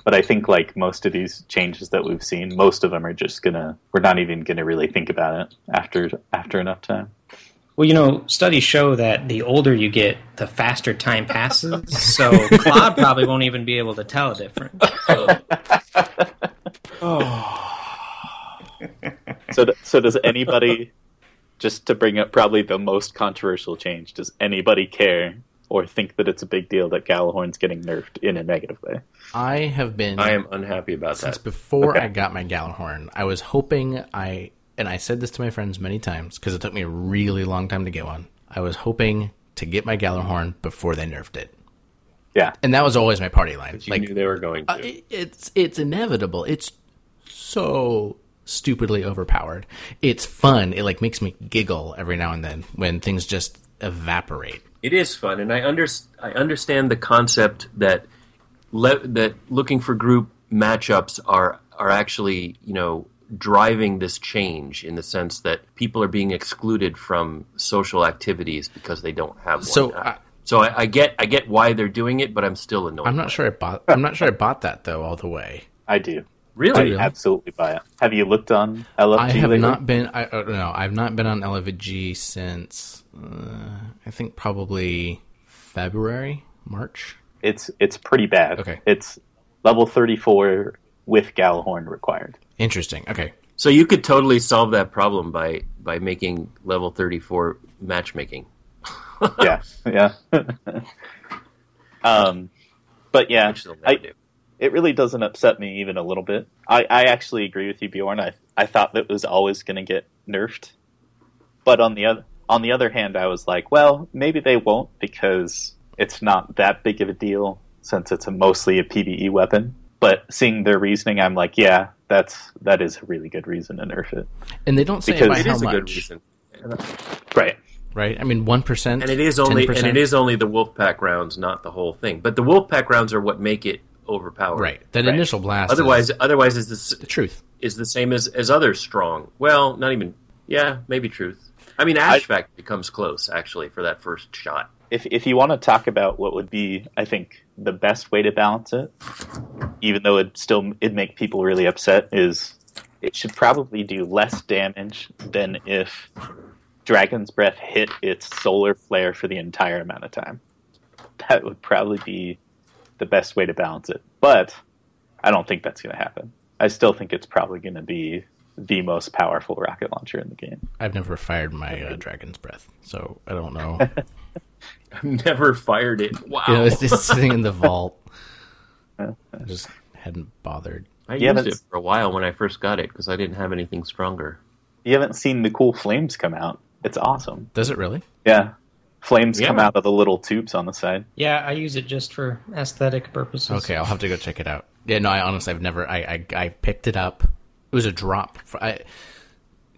But I think like most of these changes that we've seen, most of them are just gonna. We're not even gonna really think about it after after enough time. Well, you know, studies show that the older you get, the faster time passes. So Claude probably won't even be able to tell a difference. So, d- so does anybody? just to bring up probably the most controversial change, does anybody care or think that it's a big deal that Gjallarhorn's getting nerfed in a negative way? I have been I am unhappy about since that. before Okay. I got my Gjallarhorn. I was hoping I and I said this to my friends many times because it took me a really long time to get one. I was hoping to get my Gjallarhorn before they nerfed it, Yeah, and that was always my party line. You like knew they were going to. Uh, it, it's it's inevitable. It's so stupidly overpowered. It's fun. It like makes me giggle every now and then when things just evaporate. It is fun, and I under, I understand the concept that le- that looking for group matchups are are actually you know driving this change in the sense that people are being excluded from social activities because they don't have one. So, Uh, I- so I, I get I get why they're doing it, but I'm still annoyed. I'm by not it. sure I bought. I'm not sure I bought that though all the way. I do. Really? I absolutely buy it. Have you looked on LFG I have lately? not been. I uh, no, I've not been on LFG since uh, I think probably February, March. It's it's pretty bad. Okay. It's level 34 with Gjallarhorn required. Interesting. Okay, So you could totally solve that problem by by making level 34 matchmaking. yeah, yeah. um, but yeah, Which they'll never I, do. it really doesn't upset me even a little bit. I, I actually agree with you, Beorn. I I thought that was always going to get nerfed, but on the other on the other hand, I was like, well, maybe they won't because it's not that big of a deal since it's a mostly a PVE weapon. But seeing their reasoning, I'm like, yeah, that's that is a really good reason to nerf it. and they don't say Because by It how is a much, good reason. Right. right? I mean, one percent, And it is only 10%? and it is only the Wolfpack rounds, not the whole thing. But the Wolfpack rounds are what make it overpowered. right. That Right. initial blast. Otherwise, is otherwise is this the truth. is the same as as other strong. Well, not even. Yeah, maybe truth. I mean, Ashvac becomes close actually for that first shot. if if you want to talk about what would be, I think the best way to balance it, even though it still it'd make people really upset, is it should probably do less damage than if Dragon's Breath hit its solar flare for the entire amount of time. That would probably be the best way to balance it. But I don't think that's going to happen. I still think it's probably going to be the most powerful rocket launcher in the game. I've never fired my uh, dragon's breath, so I don't know. I've never fired it. Wow. you know, it's just sitting in the vault. I just hadn't bothered. I Yeah, used it for a while when I first got it because I didn't have anything stronger. You haven't seen the cool flames come out. It's awesome. Does it really? Yeah. Flames Yeah. come out of the little tubes on the side. Yeah, I use it just for aesthetic purposes. Okay, I'll have to go check it out. Yeah, no, I honestly, I've never. I I, I picked it up. It was a drop. For, I,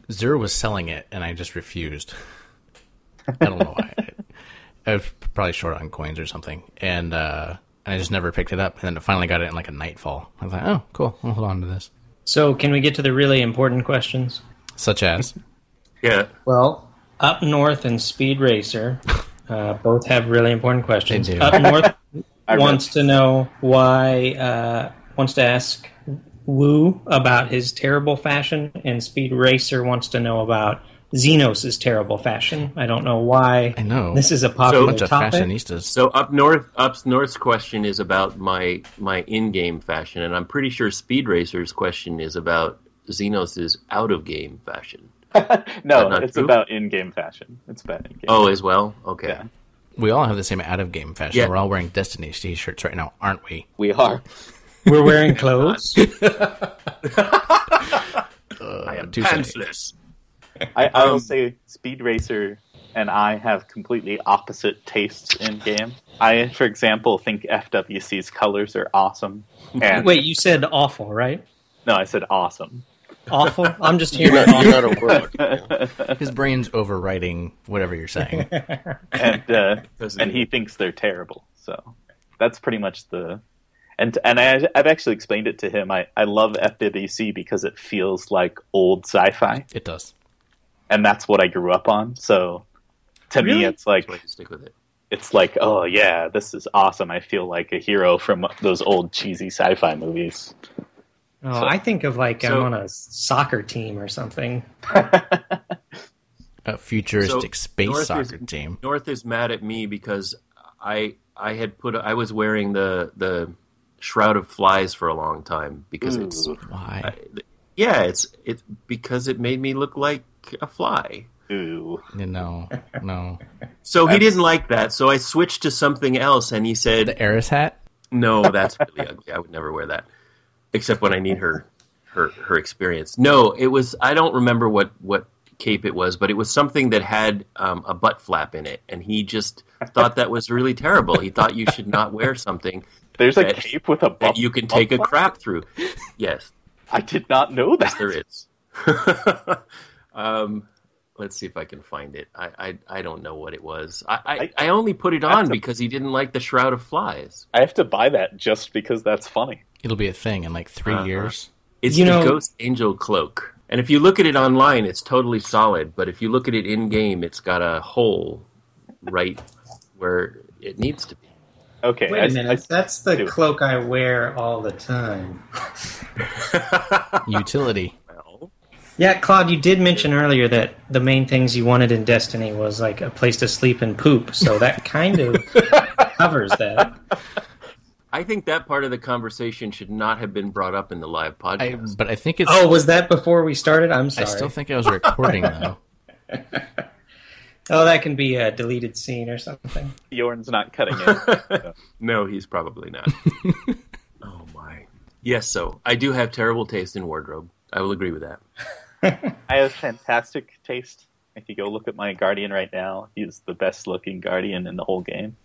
Xur was selling it, and I just refused. I don't know why. I, I was probably short on coins or something, and uh, and I just never picked it up. And then I finally got it in like a nightfall. I was like, oh, cool. I'll hold on to this. So, can we get to the really important questions? Such as, Yeah. Well, Up North and Speed Racer uh, both have really important questions. They do. Up North wants to know why, uh, wants to ask Woo about his terrible fashion, and Speed Racer wants to know about Xenos' terrible fashion. I don't know why. I know. This is a a popular bunch of topic. fashionistas. So up north, up north's question is about my my in-game fashion, and I'm pretty sure Speed Racer's question is about Xenos' out-of-game fashion. No, not it's true? about in-game fashion. It's about in-game. Oh, as well. Okay. Yeah. We all have the same out of game fashion. Yeah. We're all wearing Destiny t-shirts right now, aren't we? We are. We're wearing clothes. I am touche. pantsless. I, I will Um, say Speed Racer and I have completely opposite tastes in game. I, for example, think FWC's colors are awesome. And Wait, you said awful, right? no, I said awesome. Awful. I'm just You're hearing not, you're awful. not a word. His brain's overwriting whatever you're saying. and uh, and he? he thinks they're terrible. So that's pretty much the and and I, I've actually explained it to him. I, I love FWC because it feels like old sci-fi, It does. and that's what I grew up on. So to me, it's like That's why you stick with it. it's like oh yeah, this is awesome. I feel like a hero from those old cheesy sci-fi movies. Oh, I think of like So- I'm on a soccer team or something. A futuristic So, space North soccer is- team. North is mad at me because I I had put I was wearing the the shroud of flies for a long time because it's Why? yeah it's it's because it made me look like a fly. Ooh, You know, no. So he didn't like that. So I switched to something else, and he said, The Eris hat? "No, that's really ugly. I would never wear that, except when I need her her her experience." No, it was I don't remember what what cape it was, but it was something that had um, a butt flap in it, and he just thought that was really terrible. He thought you should not wear something there's a cape with a that bump, you can take a bump- crap through. Yes, I did not know that. yes, there is. um, Let's see if I can find it. I I, I don't know what it was. I, I, I- I only put it on to- because he didn't like the Shroud of Flies. I have to buy that just because that's funny. It'll be a thing in like 3 Uh-huh. years. It's You the know- Ghost Angel cloak. And if you look at it online, it's totally solid. But if you look at it in game, it's got a hole right where it needs to be. Okay, Wait I- a minute. I- That's the do cloak I wear all the time. Utility. Yeah, Claude, you did mention earlier that the main things you wanted in Destiny was like a place to sleep and poop. So that kind of covers that. I think that part of the conversation should not have been brought up in the live I, podcast. but I think it's. Oh, was that before we started? I'm I still think I was recording though. oh, that can be a deleted scene or something. Beorn's not cutting it. no, he's probably not. oh my. Yes, so I do have terrible taste in wardrobe. I will agree with that. I have fantastic taste. If you go look at my Guardian right now, he's the best looking Guardian in the whole game.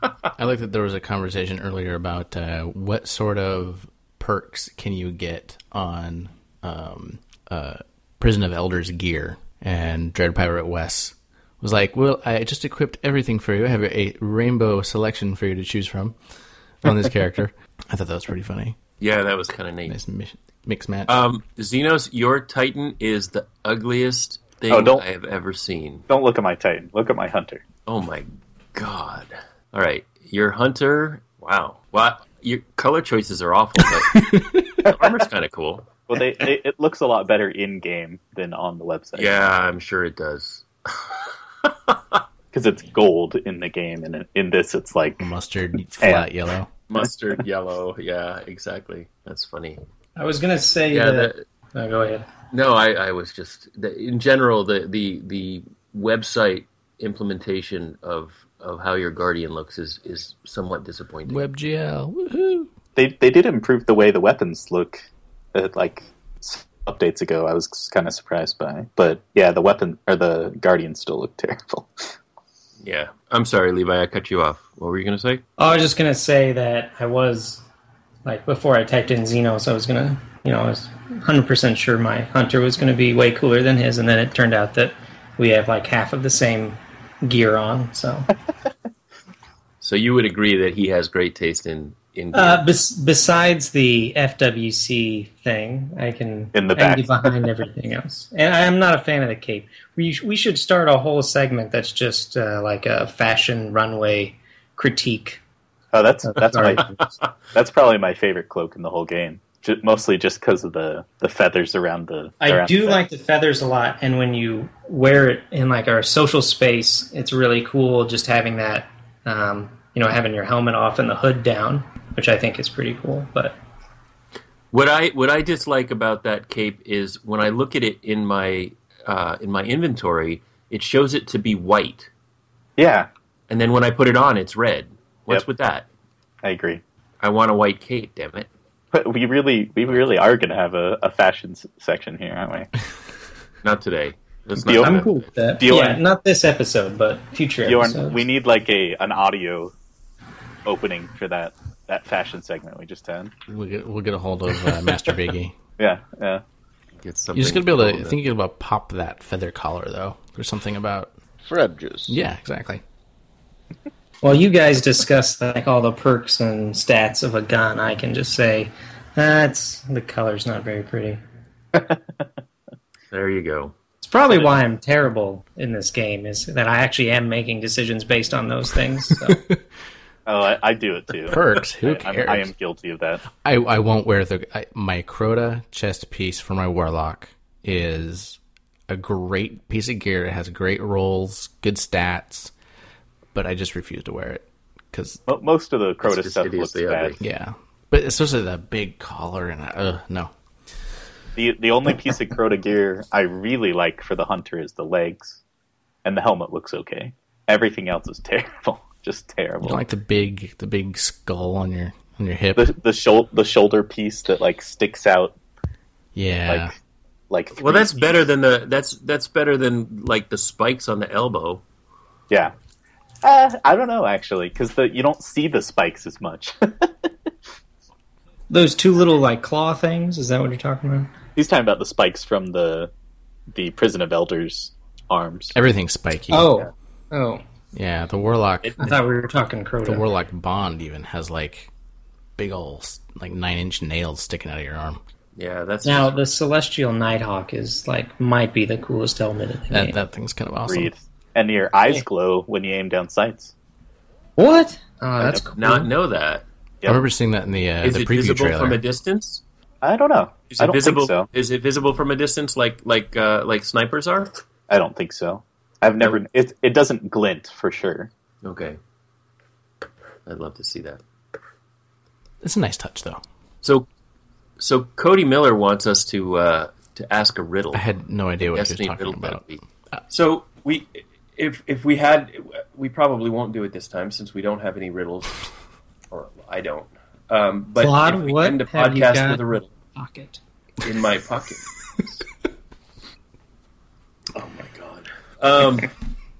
I like that there was a conversation earlier about uh, what sort of perks can you get on um, uh, Prison of Elders gear, and Dread Pirate Wes was like, "Well, I just equipped everything for you. I have a rainbow selection for you to choose from on this character." I thought that was pretty funny. Yeah, that was kind of neat. Nice mi- mix match. Um, Xenos, your Titan is the ugliest thing Oh, don't- I have ever seen. Don't look at my Titan. Look at my Hunter. Oh my god! All right, your Hunter. Wow, wow. Your color choices are awful, but the armor's kind of cool. Well, they, they it looks a lot better in game than on the website. Yeah, I'm sure it does. because it's gold in the game, and in- in this, it's like Mustard flat yellow. Mustard yellow. Yeah, exactly. That's funny. I was gonna say Yeah, that. the, No, go ahead. no, I, I was just in general the the the website implementation of of how your guardian looks is is somewhat disappointing. WebGL. Woohoo! they they did improve the way the weapons look. Uh, like s- updates ago, I was kind of surprised by. But yeah, the weapon or the Guardians still look terrible. Yeah, I'm sorry, Levi. I cut you off. What were you going to say? Oh, I was just gonna say that I was like before I typed in Xenos, I was gonna, you know, I was 100 percent sure my hunter was gonna be way cooler than his, and then it turned out that we have like half of the same gear on. So, So you would agree that he has great taste in in uh, bes- besides the FWC thing, I can In the I can back. get behind everything else, and I'm not a fan of the cape. We sh- we should start a whole segment that's just uh, like a fashion runway critique. Oh, that's that's my that's probably my favorite cloak in the whole game. Ju- mostly just because of the the feathers around the. I around do the- like the feathers a lot, and when you wear it in like our social space, it's really cool. Just having that, um, you know, having your helmet off and the hood down, which I think is pretty cool. But What I what I dislike about that cape is when I look at it in my uh, in my inventory, it shows it to be white, Yeah, and then when I put it on, it's red. What's Yep. with that? I agree. I want a white cape. Damn it! But we really we really are going to have a, a fashion s- section here, aren't we? Not today. Let's Deal. not. I'm cool with that. Beorn- Yeah, not this episode, but future Beorn, episodes. we need like a an audio opening for that that fashion segment we just had. We'll get, we'll get a hold of uh, Master Biggie. Yeah, yeah. Get something You're just gonna be able to. I think you're about pop that feather collar though. There's something about. Fred juice. Yeah, exactly. While you guys discuss like all the perks and stats of a gun, I can just say that's the color's not very pretty. There you go. It's probably why I'm terrible in this game is that I actually am making decisions based on those things. So. Oh, I, I do it too. Perks. Who I, I'm- cares? I am guilty of that. I, I won't wear the I, my Crota chest piece for my Warlock is a great piece of gear. It has great rolls, good stats, but I just refuse to wear it because Mo- Most of the Crota just stuff looks bad. ugly. yeah. But especially the big collar and uh, no. The the only piece of Crota gear I really like for the hunter is the legs, and the helmet looks okay. Everything else is terrible, just terrible. don't like the big the big skull on your on your hip. the the, shou- the shoulder piece that like sticks out yeah. like like. Well, that's feet. better than the that's that's better than like the spikes on the elbow. Yeah. Uh, I don't know actually, because the you don't see the spikes as much. Those two little like claw things, is that what you're talking about? He's talking about the spikes from the the prison of elders arms. Everything's spiky. Oh, oh. Yeah. The warlock, It- I thought we were talking Crota. the warlock bond even has like big old like nine inch nails sticking out of your arm. Yeah, that's Now the Celestial Nighthawk is like might be the coolest helmet in the That game. that thing's kind of awesome. Read. And your eyes glow when you aim down sights. What? Oh, that's did cool. not know that. I remember seeing that in the uh, Is the it preview visible trailer. from a distance? I don't know. Is I it don't visible? think so. Is it visible from a distance, like like uh, like snipers are? I don't think so. I've never. It it doesn't glint for sure. Okay, I'd love to see that. It's a nice touch, though. So, so Cody Miller wants us to uh, to ask a riddle. I had no idea what Destiny he was talking about. battle. So we, if if we had, we probably won't do it this time since we don't have any riddles, or I don't. Um, but Claude, if we what end a podcast with a riddle pocket. in my pocket. oh my god! Um,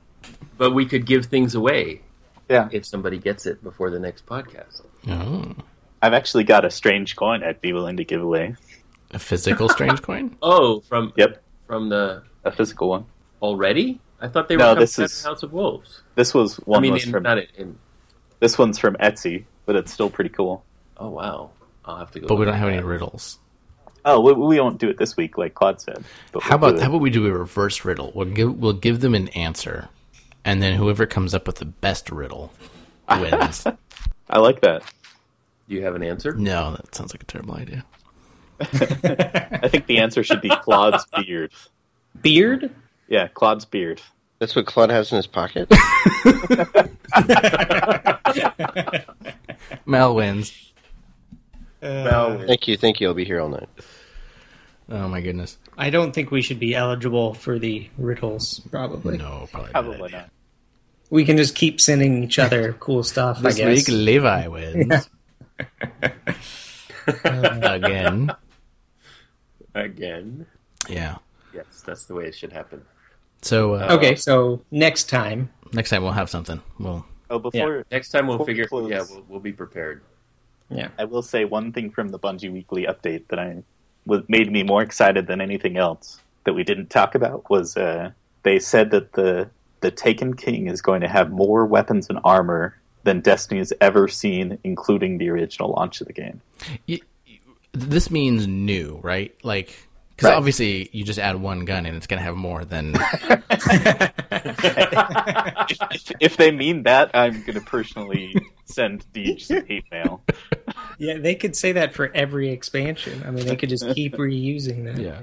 but we could give things away Yeah, if somebody gets it before the next podcast. Oh, I've actually got a strange coin I'd be willing to give away. a physical strange coin. Oh, from Yep, from the a physical one. already? I thought they No, were coming this is- of House of Wolves. This was one I mean, was in, from not in, in. this one's from Etsy, but it's still pretty cool. Oh wow! I'll have to go. But we don't at have any riddles. Oh, we, we won't do it this week, like Claude said. But How we'll about how about we do a reverse riddle? We'll give we'll give them an answer, and then whoever comes up with the best riddle wins. I like that. Do you have an answer? no, that sounds like a terrible idea. I think the answer should be Claude's beard. Beard? Yeah, Claude's beard. That's what Claude has in his pocket. Mel wins. Uh, thank you, thank you. I'll be here all night. Oh my goodness. I don't think we should be eligible for the riddles. Probably. No, probably, not. Probably not. We can just keep sending each other cool stuff. This I guess. week, Levi wins again. Again? Yeah. Yes, that's the way it should happen. So uh, Okay, so next time, next time we'll have something. We'll Oh, before Next time we'll Before we figure. close. Yeah, we'll, we'll be prepared. yeah. I will say one thing from the Bungie Weekly update that I was made me more excited than anything else that we didn't talk about was uh, they said that the the Taken King is going to have more weapons and armor than Destiny has ever seen, including the original launch of the game. y- y- this means new, right? Like because Right. obviously you just add one gun and it's gonna have more than if, if, if they mean that, I'm going to personally send Deej some hate mail. Yeah, they could say that for every expansion. I mean, they could just keep reusing that. yeah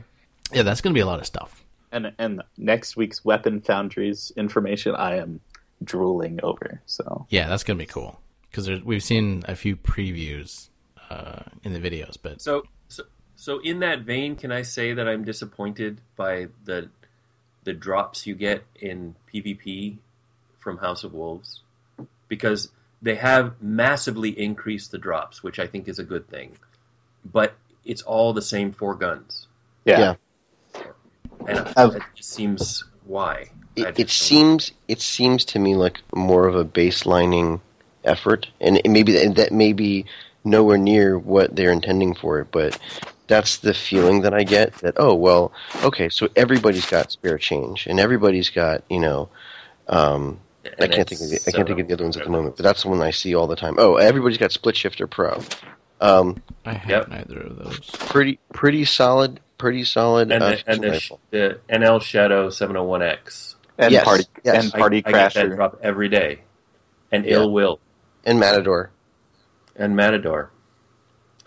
yeah. That's gonna be a lot of stuff. And and next week's Weapon Foundries information, I am drooling over. So Yeah, that's gonna be cool because we've seen a few previews uh, in the videos, but So, so, so in that vein, can I say that I'm disappointed by the the drops you get in PvP from House of Wolves because they have massively increased the drops, which I think is a good thing. But it's all the same four guns, yeah, Yeah. and I've- it just seems why. It, it don't- seems it seems to me like more of a baselining effort, and maybe that, that may be nowhere near what they're intending for it, but that's the feeling that I get. That oh well, okay, so everybody's got spare change, and everybody's got you know. Um, I can't think of the, it's I can't think of the other ones at the moment, but that's the one I see all the time. Oh, everybody's got Split Shifter Pro. Um, I have Yep. neither of those. pretty pretty solid, pretty solid. And uh, the, and the, the NL Shadow 701X. and Yes, party yes. and I- party I, get that drop every day. And Yeah. Ill Will. and Matador. and Matador.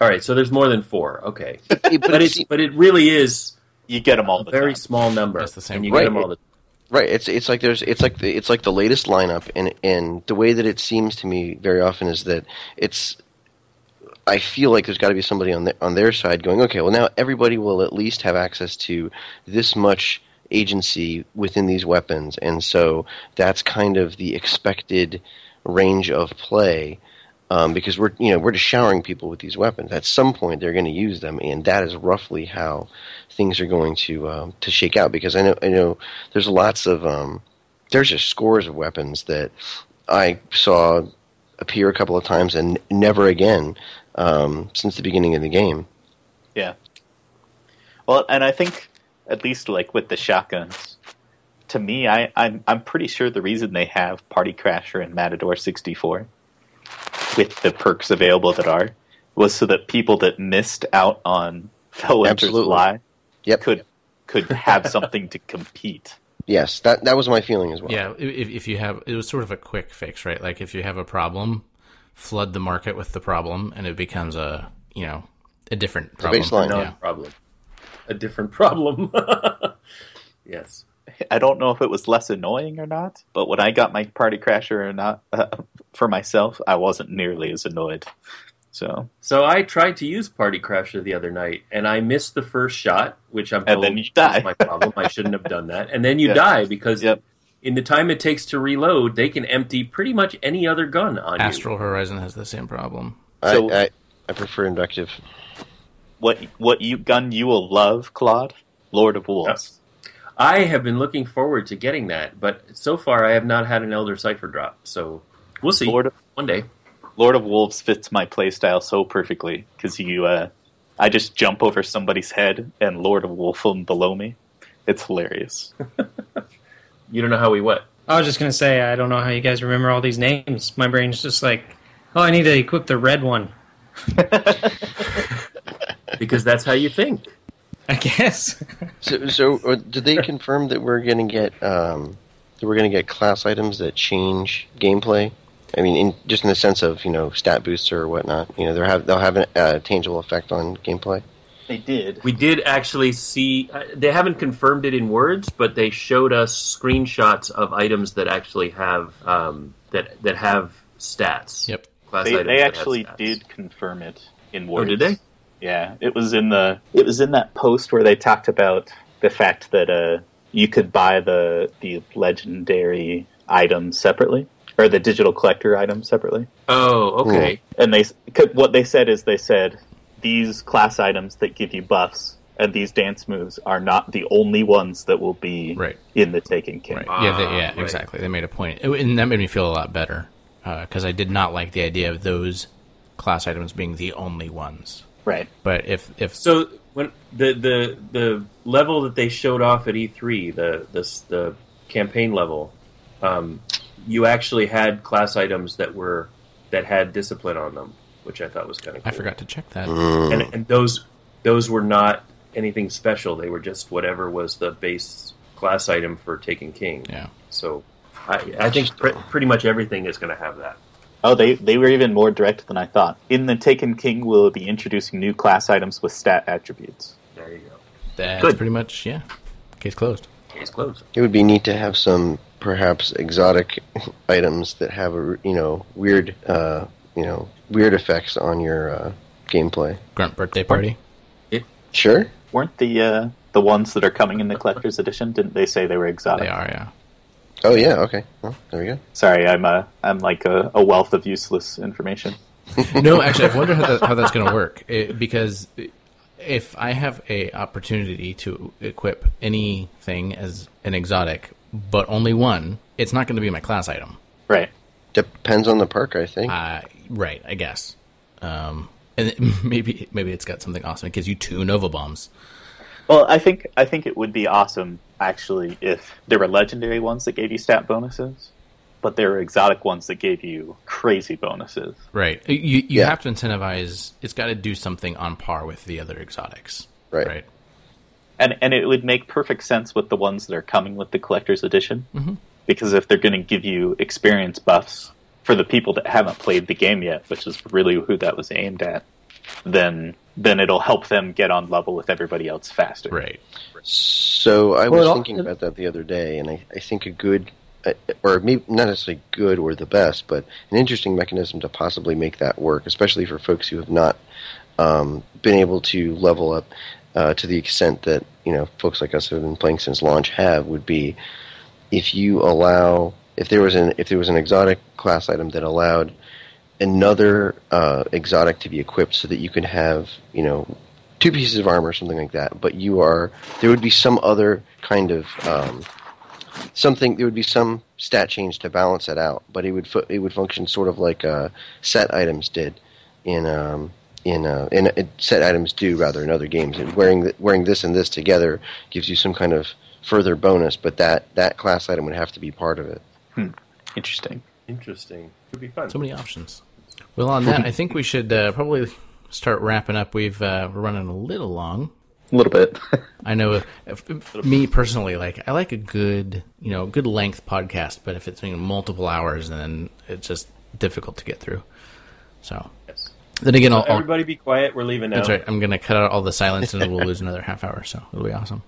All right, so there's more than four. Okay, but but it's it's but it really is You get them all the very time. small number, That's the same. and you Right. get them all the. Right. It's it's like there's it's like the it's like the latest lineup, and and the way that it seems to me very often is that it's. I feel like there's got to be somebody on the, on their side going, okay, well now everybody will at least have access to this much agency within these weapons, and so that's kind of the expected range of play. Um, because we're you know we're just showering people with these weapons. At some point, they're going to use them, and that is roughly how things are going to um, to shake out. Because I know I know there's lots of um, there's just scores of weapons that I saw appear a couple of times and never again um, since the beginning of the game. Yeah. Well, and I think at least like with the shotguns, to me, I, I'm I'm pretty sure the reason they have Party Crasher and Matador 64 with the perks available that are was so that people that missed out on Felwinter's Lie Yep. could could have something to compete. Yes, that that was my feeling as well. Yeah, if, if you have, it was sort of a quick fix, right? Like if you have a problem, flood the market with the problem, and it becomes a you know a different problem. baseline. Yeah. problem. A different problem. yes. I don't know if it was less annoying or not, but when I got my Party Crasher or not uh, for myself, I wasn't nearly as annoyed. So So I tried to use Party Crasher the other night, and I missed the first shot, which I'm And then you die. my problem. I shouldn't have done that, and then you Yeah. die because Yep. in the time it takes to reload, they can empty pretty much any other gun on you. Astral Horizon has the same problem. So- I, I I prefer invective. what what you gun you will love, Claude? Lord of Wolves. Yes. I have been looking forward to getting that, but so far I have not had an Elder Cipher drop. So we'll see Lord of one day. Lord of Wolves fits my playstyle so perfectly because you, uh, I just jump over somebody's head and Lord of Wolf them below me. It's hilarious. You don't know how we what? I was just gonna say I don't know how you guys remember all these names. My brain's just like, oh, I need to equip the red one. Because that's how you think. I guess. So, so uh, did they confirm that we're going to get um, that we're going to get class items that change gameplay? I mean, in, just in the sense of you know stat booster or whatnot. You know, they'll have they'll have a uh, tangible effect on gameplay. They did. We did actually see. Uh, they haven't confirmed it in words, but they showed us screenshots of items that actually have um, that that have stats. Yep. Class They, items they that have actually did confirm it in words. Oh, words. did they? Yeah, it was in the it was in that post where they talked about the fact that uh, you could buy the the legendary items separately or the digital collector items separately. Oh, okay. and they what they said is they said these class items that give you buffs and these dance moves are not the only ones that will be Right. in the Taken King. Right. yeah. They, Ah, yeah. right. Exactly. They made a and that made me feel a lot better because I did not like the idea of those class items being the only ones. Right. But if if So when the the the level that they showed off at E3, the the the campaign level, um, you actually had class items that were that had discipline on them, which I thought was kind of. Cool. I forgot to check that. and and those those were not anything special. They were just whatever was the base class item for Taken King. Yeah. So I, I think pre- pretty much everything is going to have that. Oh, they they were even more direct than I thought. In the Taken King, we'll be introducing new class items with stat attributes. There you go. That's Good. pretty much yeah. Case closed. Case closed. It would be neat to have some perhaps exotic items that have a you know weird uh, you know weird effects on your uh, gameplay. Grunt birthday party. Yeah. Sure. Weren't the uh, the ones that are coming in the collector's edition? Didn't they say they were exotic? They are yeah. Oh yeah. Okay. Well, there we go. Sorry, I'm a I'm like a, a wealth of useless information. no, actually, I've wondered how, that, how that's going to work It- because if I have a opportunity to equip anything as an exotic, but only one, it's not going to be my class item. Right. Depends on the perk, I think. Uh, right, I guess. Um, and it- maybe maybe it's got something awesome. It gives you two Nova bombs. Well, I think I think it would be awesome actually if there were legendary ones that gave you stat bonuses, but there were exotic ones that gave you crazy bonuses. Right. You you Yeah. have to incentivize. It's got to do something on par with the other exotics. Right. Right. And and it would make perfect sense with the ones that are coming with the collector's edition. Mm-hmm. Because if they're going to give you experience buffs for the people that haven't played the game yet, which is really who that was aimed at, then then it'll help them get on level with everybody else faster. Right. So I was Well, thinking about that the other day, and I, I think a good, uh, or maybe not necessarily good or the best, but an interesting mechanism to possibly make that work, especially for folks who have not um, been able to level up uh, to the extent that you know folks like us who have been playing since launch have, would be if you allow if there was an if there was an exotic class item that allowed another uh, exotic to be equipped so that you can have you know two pieces of armor or something like that but you are there would be some other kind of um, something there would be some stat change to balance it out but it would fu- it would function sort of like uh, set items did in um, in uh, in uh, set items do rather in other games and wearing th- wearing this and this together gives you some kind of further bonus, but that that class item would have to be part of it. Interesting. Interesting. Could be fun. So many options. Well, on that, I think we should uh, probably start wrapping up. We've uh, we're running a little long. A little bit. I know, if, me personally, like I like a good, you know, good length podcast. But if it's you know, multiple hours, then it's just difficult to get through. So Yes. then again, I'll, I'll, Everybody be quiet. We're leaving now. that's right. I'm gonna cut out all the silence, and we'll lose another half hour. So it'll be awesome.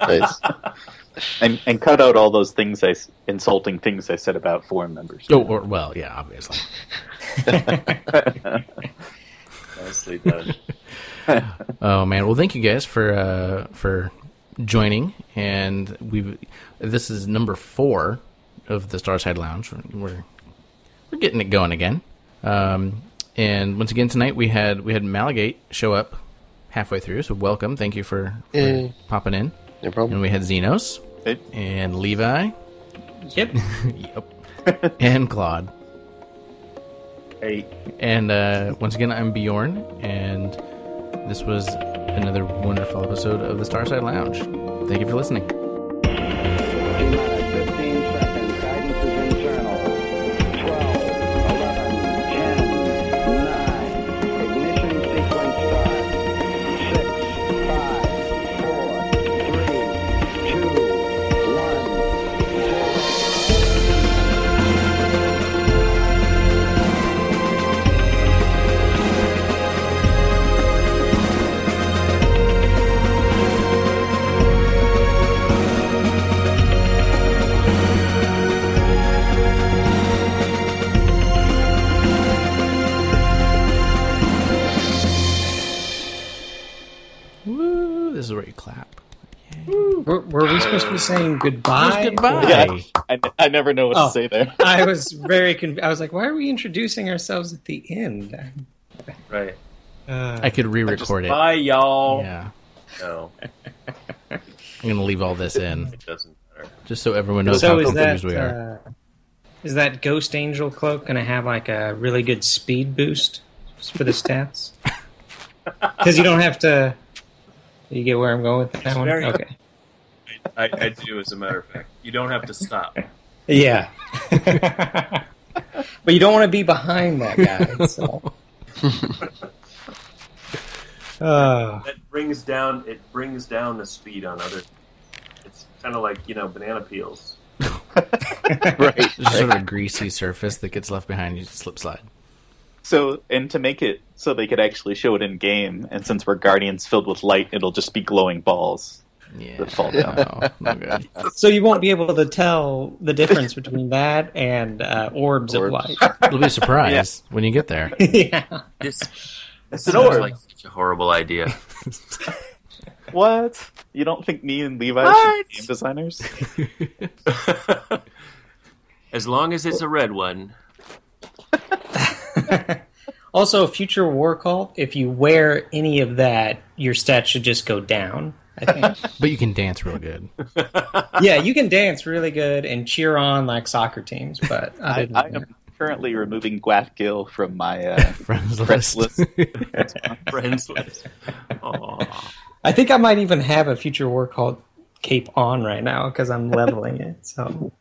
Nice. and and cut out all those things I s- insulting things I said about forum members. Oh, or, well, yeah, obviously. Nicely done. Oh man, well, thank you guys for uh, for joining, and we've this is number four of the Starside Lounge. We're we're getting it going again, um, and once again tonight we had we had Malagate show up halfway through, so welcome, thank you for, for Yay. popping in, No problem. and we had Xenos It- and Levi, Yep. yep, and Claude. And uh, once again, I'm Beorn, and this was another wonderful episode of the Starside Lounge. Thank you for listening. Saying goodbye? goodbye. Yeah, I, I never know what Oh. to say there. I was very conf- I was like, why are we introducing ourselves at the end? right. Uh, I could re-record it. Bye, y'all. Yeah, No, I'm gonna leave all this in it doesn't matter. just so everyone knows so how is confused that we are. uh, is that Ghost Angel cloak going to have like a really good speed boost for the stats? Because you don't have to. You get where I'm going with that one. Very- Okay. I, I do, as a matter of fact. You don't have to stop. Yeah. but you don't want to be behind that guy. So. Uh, That brings down. It brings down the speed on other. It's kind of like you know banana peels. right. There's sort of a greasy surface that gets left behind. You slip slide. So, and to make it so they could actually show it in game, and since we're guardians filled with light, it'll just be glowing balls. Yeah, That fall down. No, no so you won't be able to tell the difference between that and uh, orbs, Orbs. of light. It'll be a surprise when you get there. yeah. This. This an sounds orb. like such a horrible idea. What? You don't think me and Levi What? should be game designers? as long as it's a red one. Also, future war cult. If you wear any of that, your stats should just go down. I think. But you can dance real good. yeah, you can dance really good and cheer on like soccer teams, but other I, than I that- am currently removing Gwath Gill from my uh, Friends friends list. list. Friends list. Aw. I think I might even have a future war cult cape on right now because I'm leveling it. So